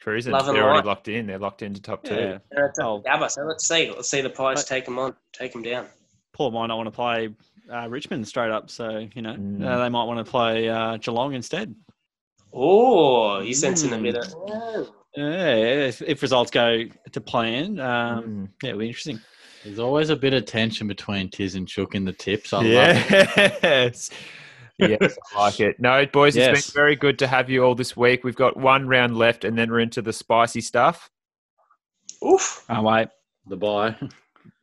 Cruising. Love They're already light. locked in. They're locked into top two. Yeah. they're at the Oh. Gabba. So let's see. Let's see the price But- take them on, take them down. Port might not want to play uh, Richmond straight up, so you know Mm. uh, they might want to play uh, Geelong instead. Oh, you sensing a Mm. bit of. Yeah, if, if results go to plan, um, Mm. yeah, it'll be interesting. There's always a bit of tension between Tiz and Chook in the tips. I love it. Yes. yes, I like it. No, boys, it's been very good to have you all this week. We've got one round left, and then we're into the spicy stuff. Oof. Oh wait, The bye.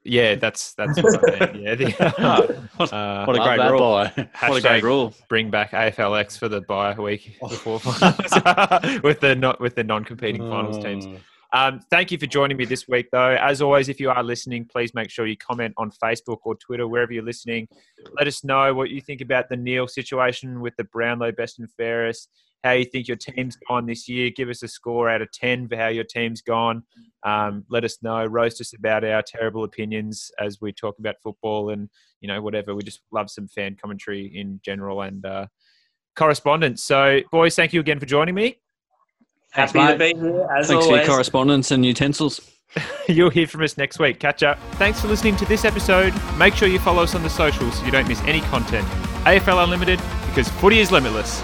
Yeah, that's that's what I meant. Yeah, the, what, uh, what a great rule! What a great rule! bring back AFLX for the bye week Oh. before with the not with the non-competing finals teams. Um, thank you for joining me this week, though. As always, if you are listening, please make sure you comment on Facebook or Twitter, wherever you're listening. Let us know what you think about the Neale situation with the Brownlow Best and Fairest, how you think your team's gone this year. Give us a score out of 10 for how your team's gone. Um, let us know. Roast us about our terrible opinions as we talk about football and, you know, whatever. We just love some fan commentary in general and uh, correspondence. So, boys, thank you again for joining me. Thanks, Happy to be here as Thanks for your correspondence and utensils. You'll hear from us next week. Catch up. Thanks for listening to this episode. Make sure you follow us on the socials so you don't miss any content. AFL Unlimited, because footy is limitless.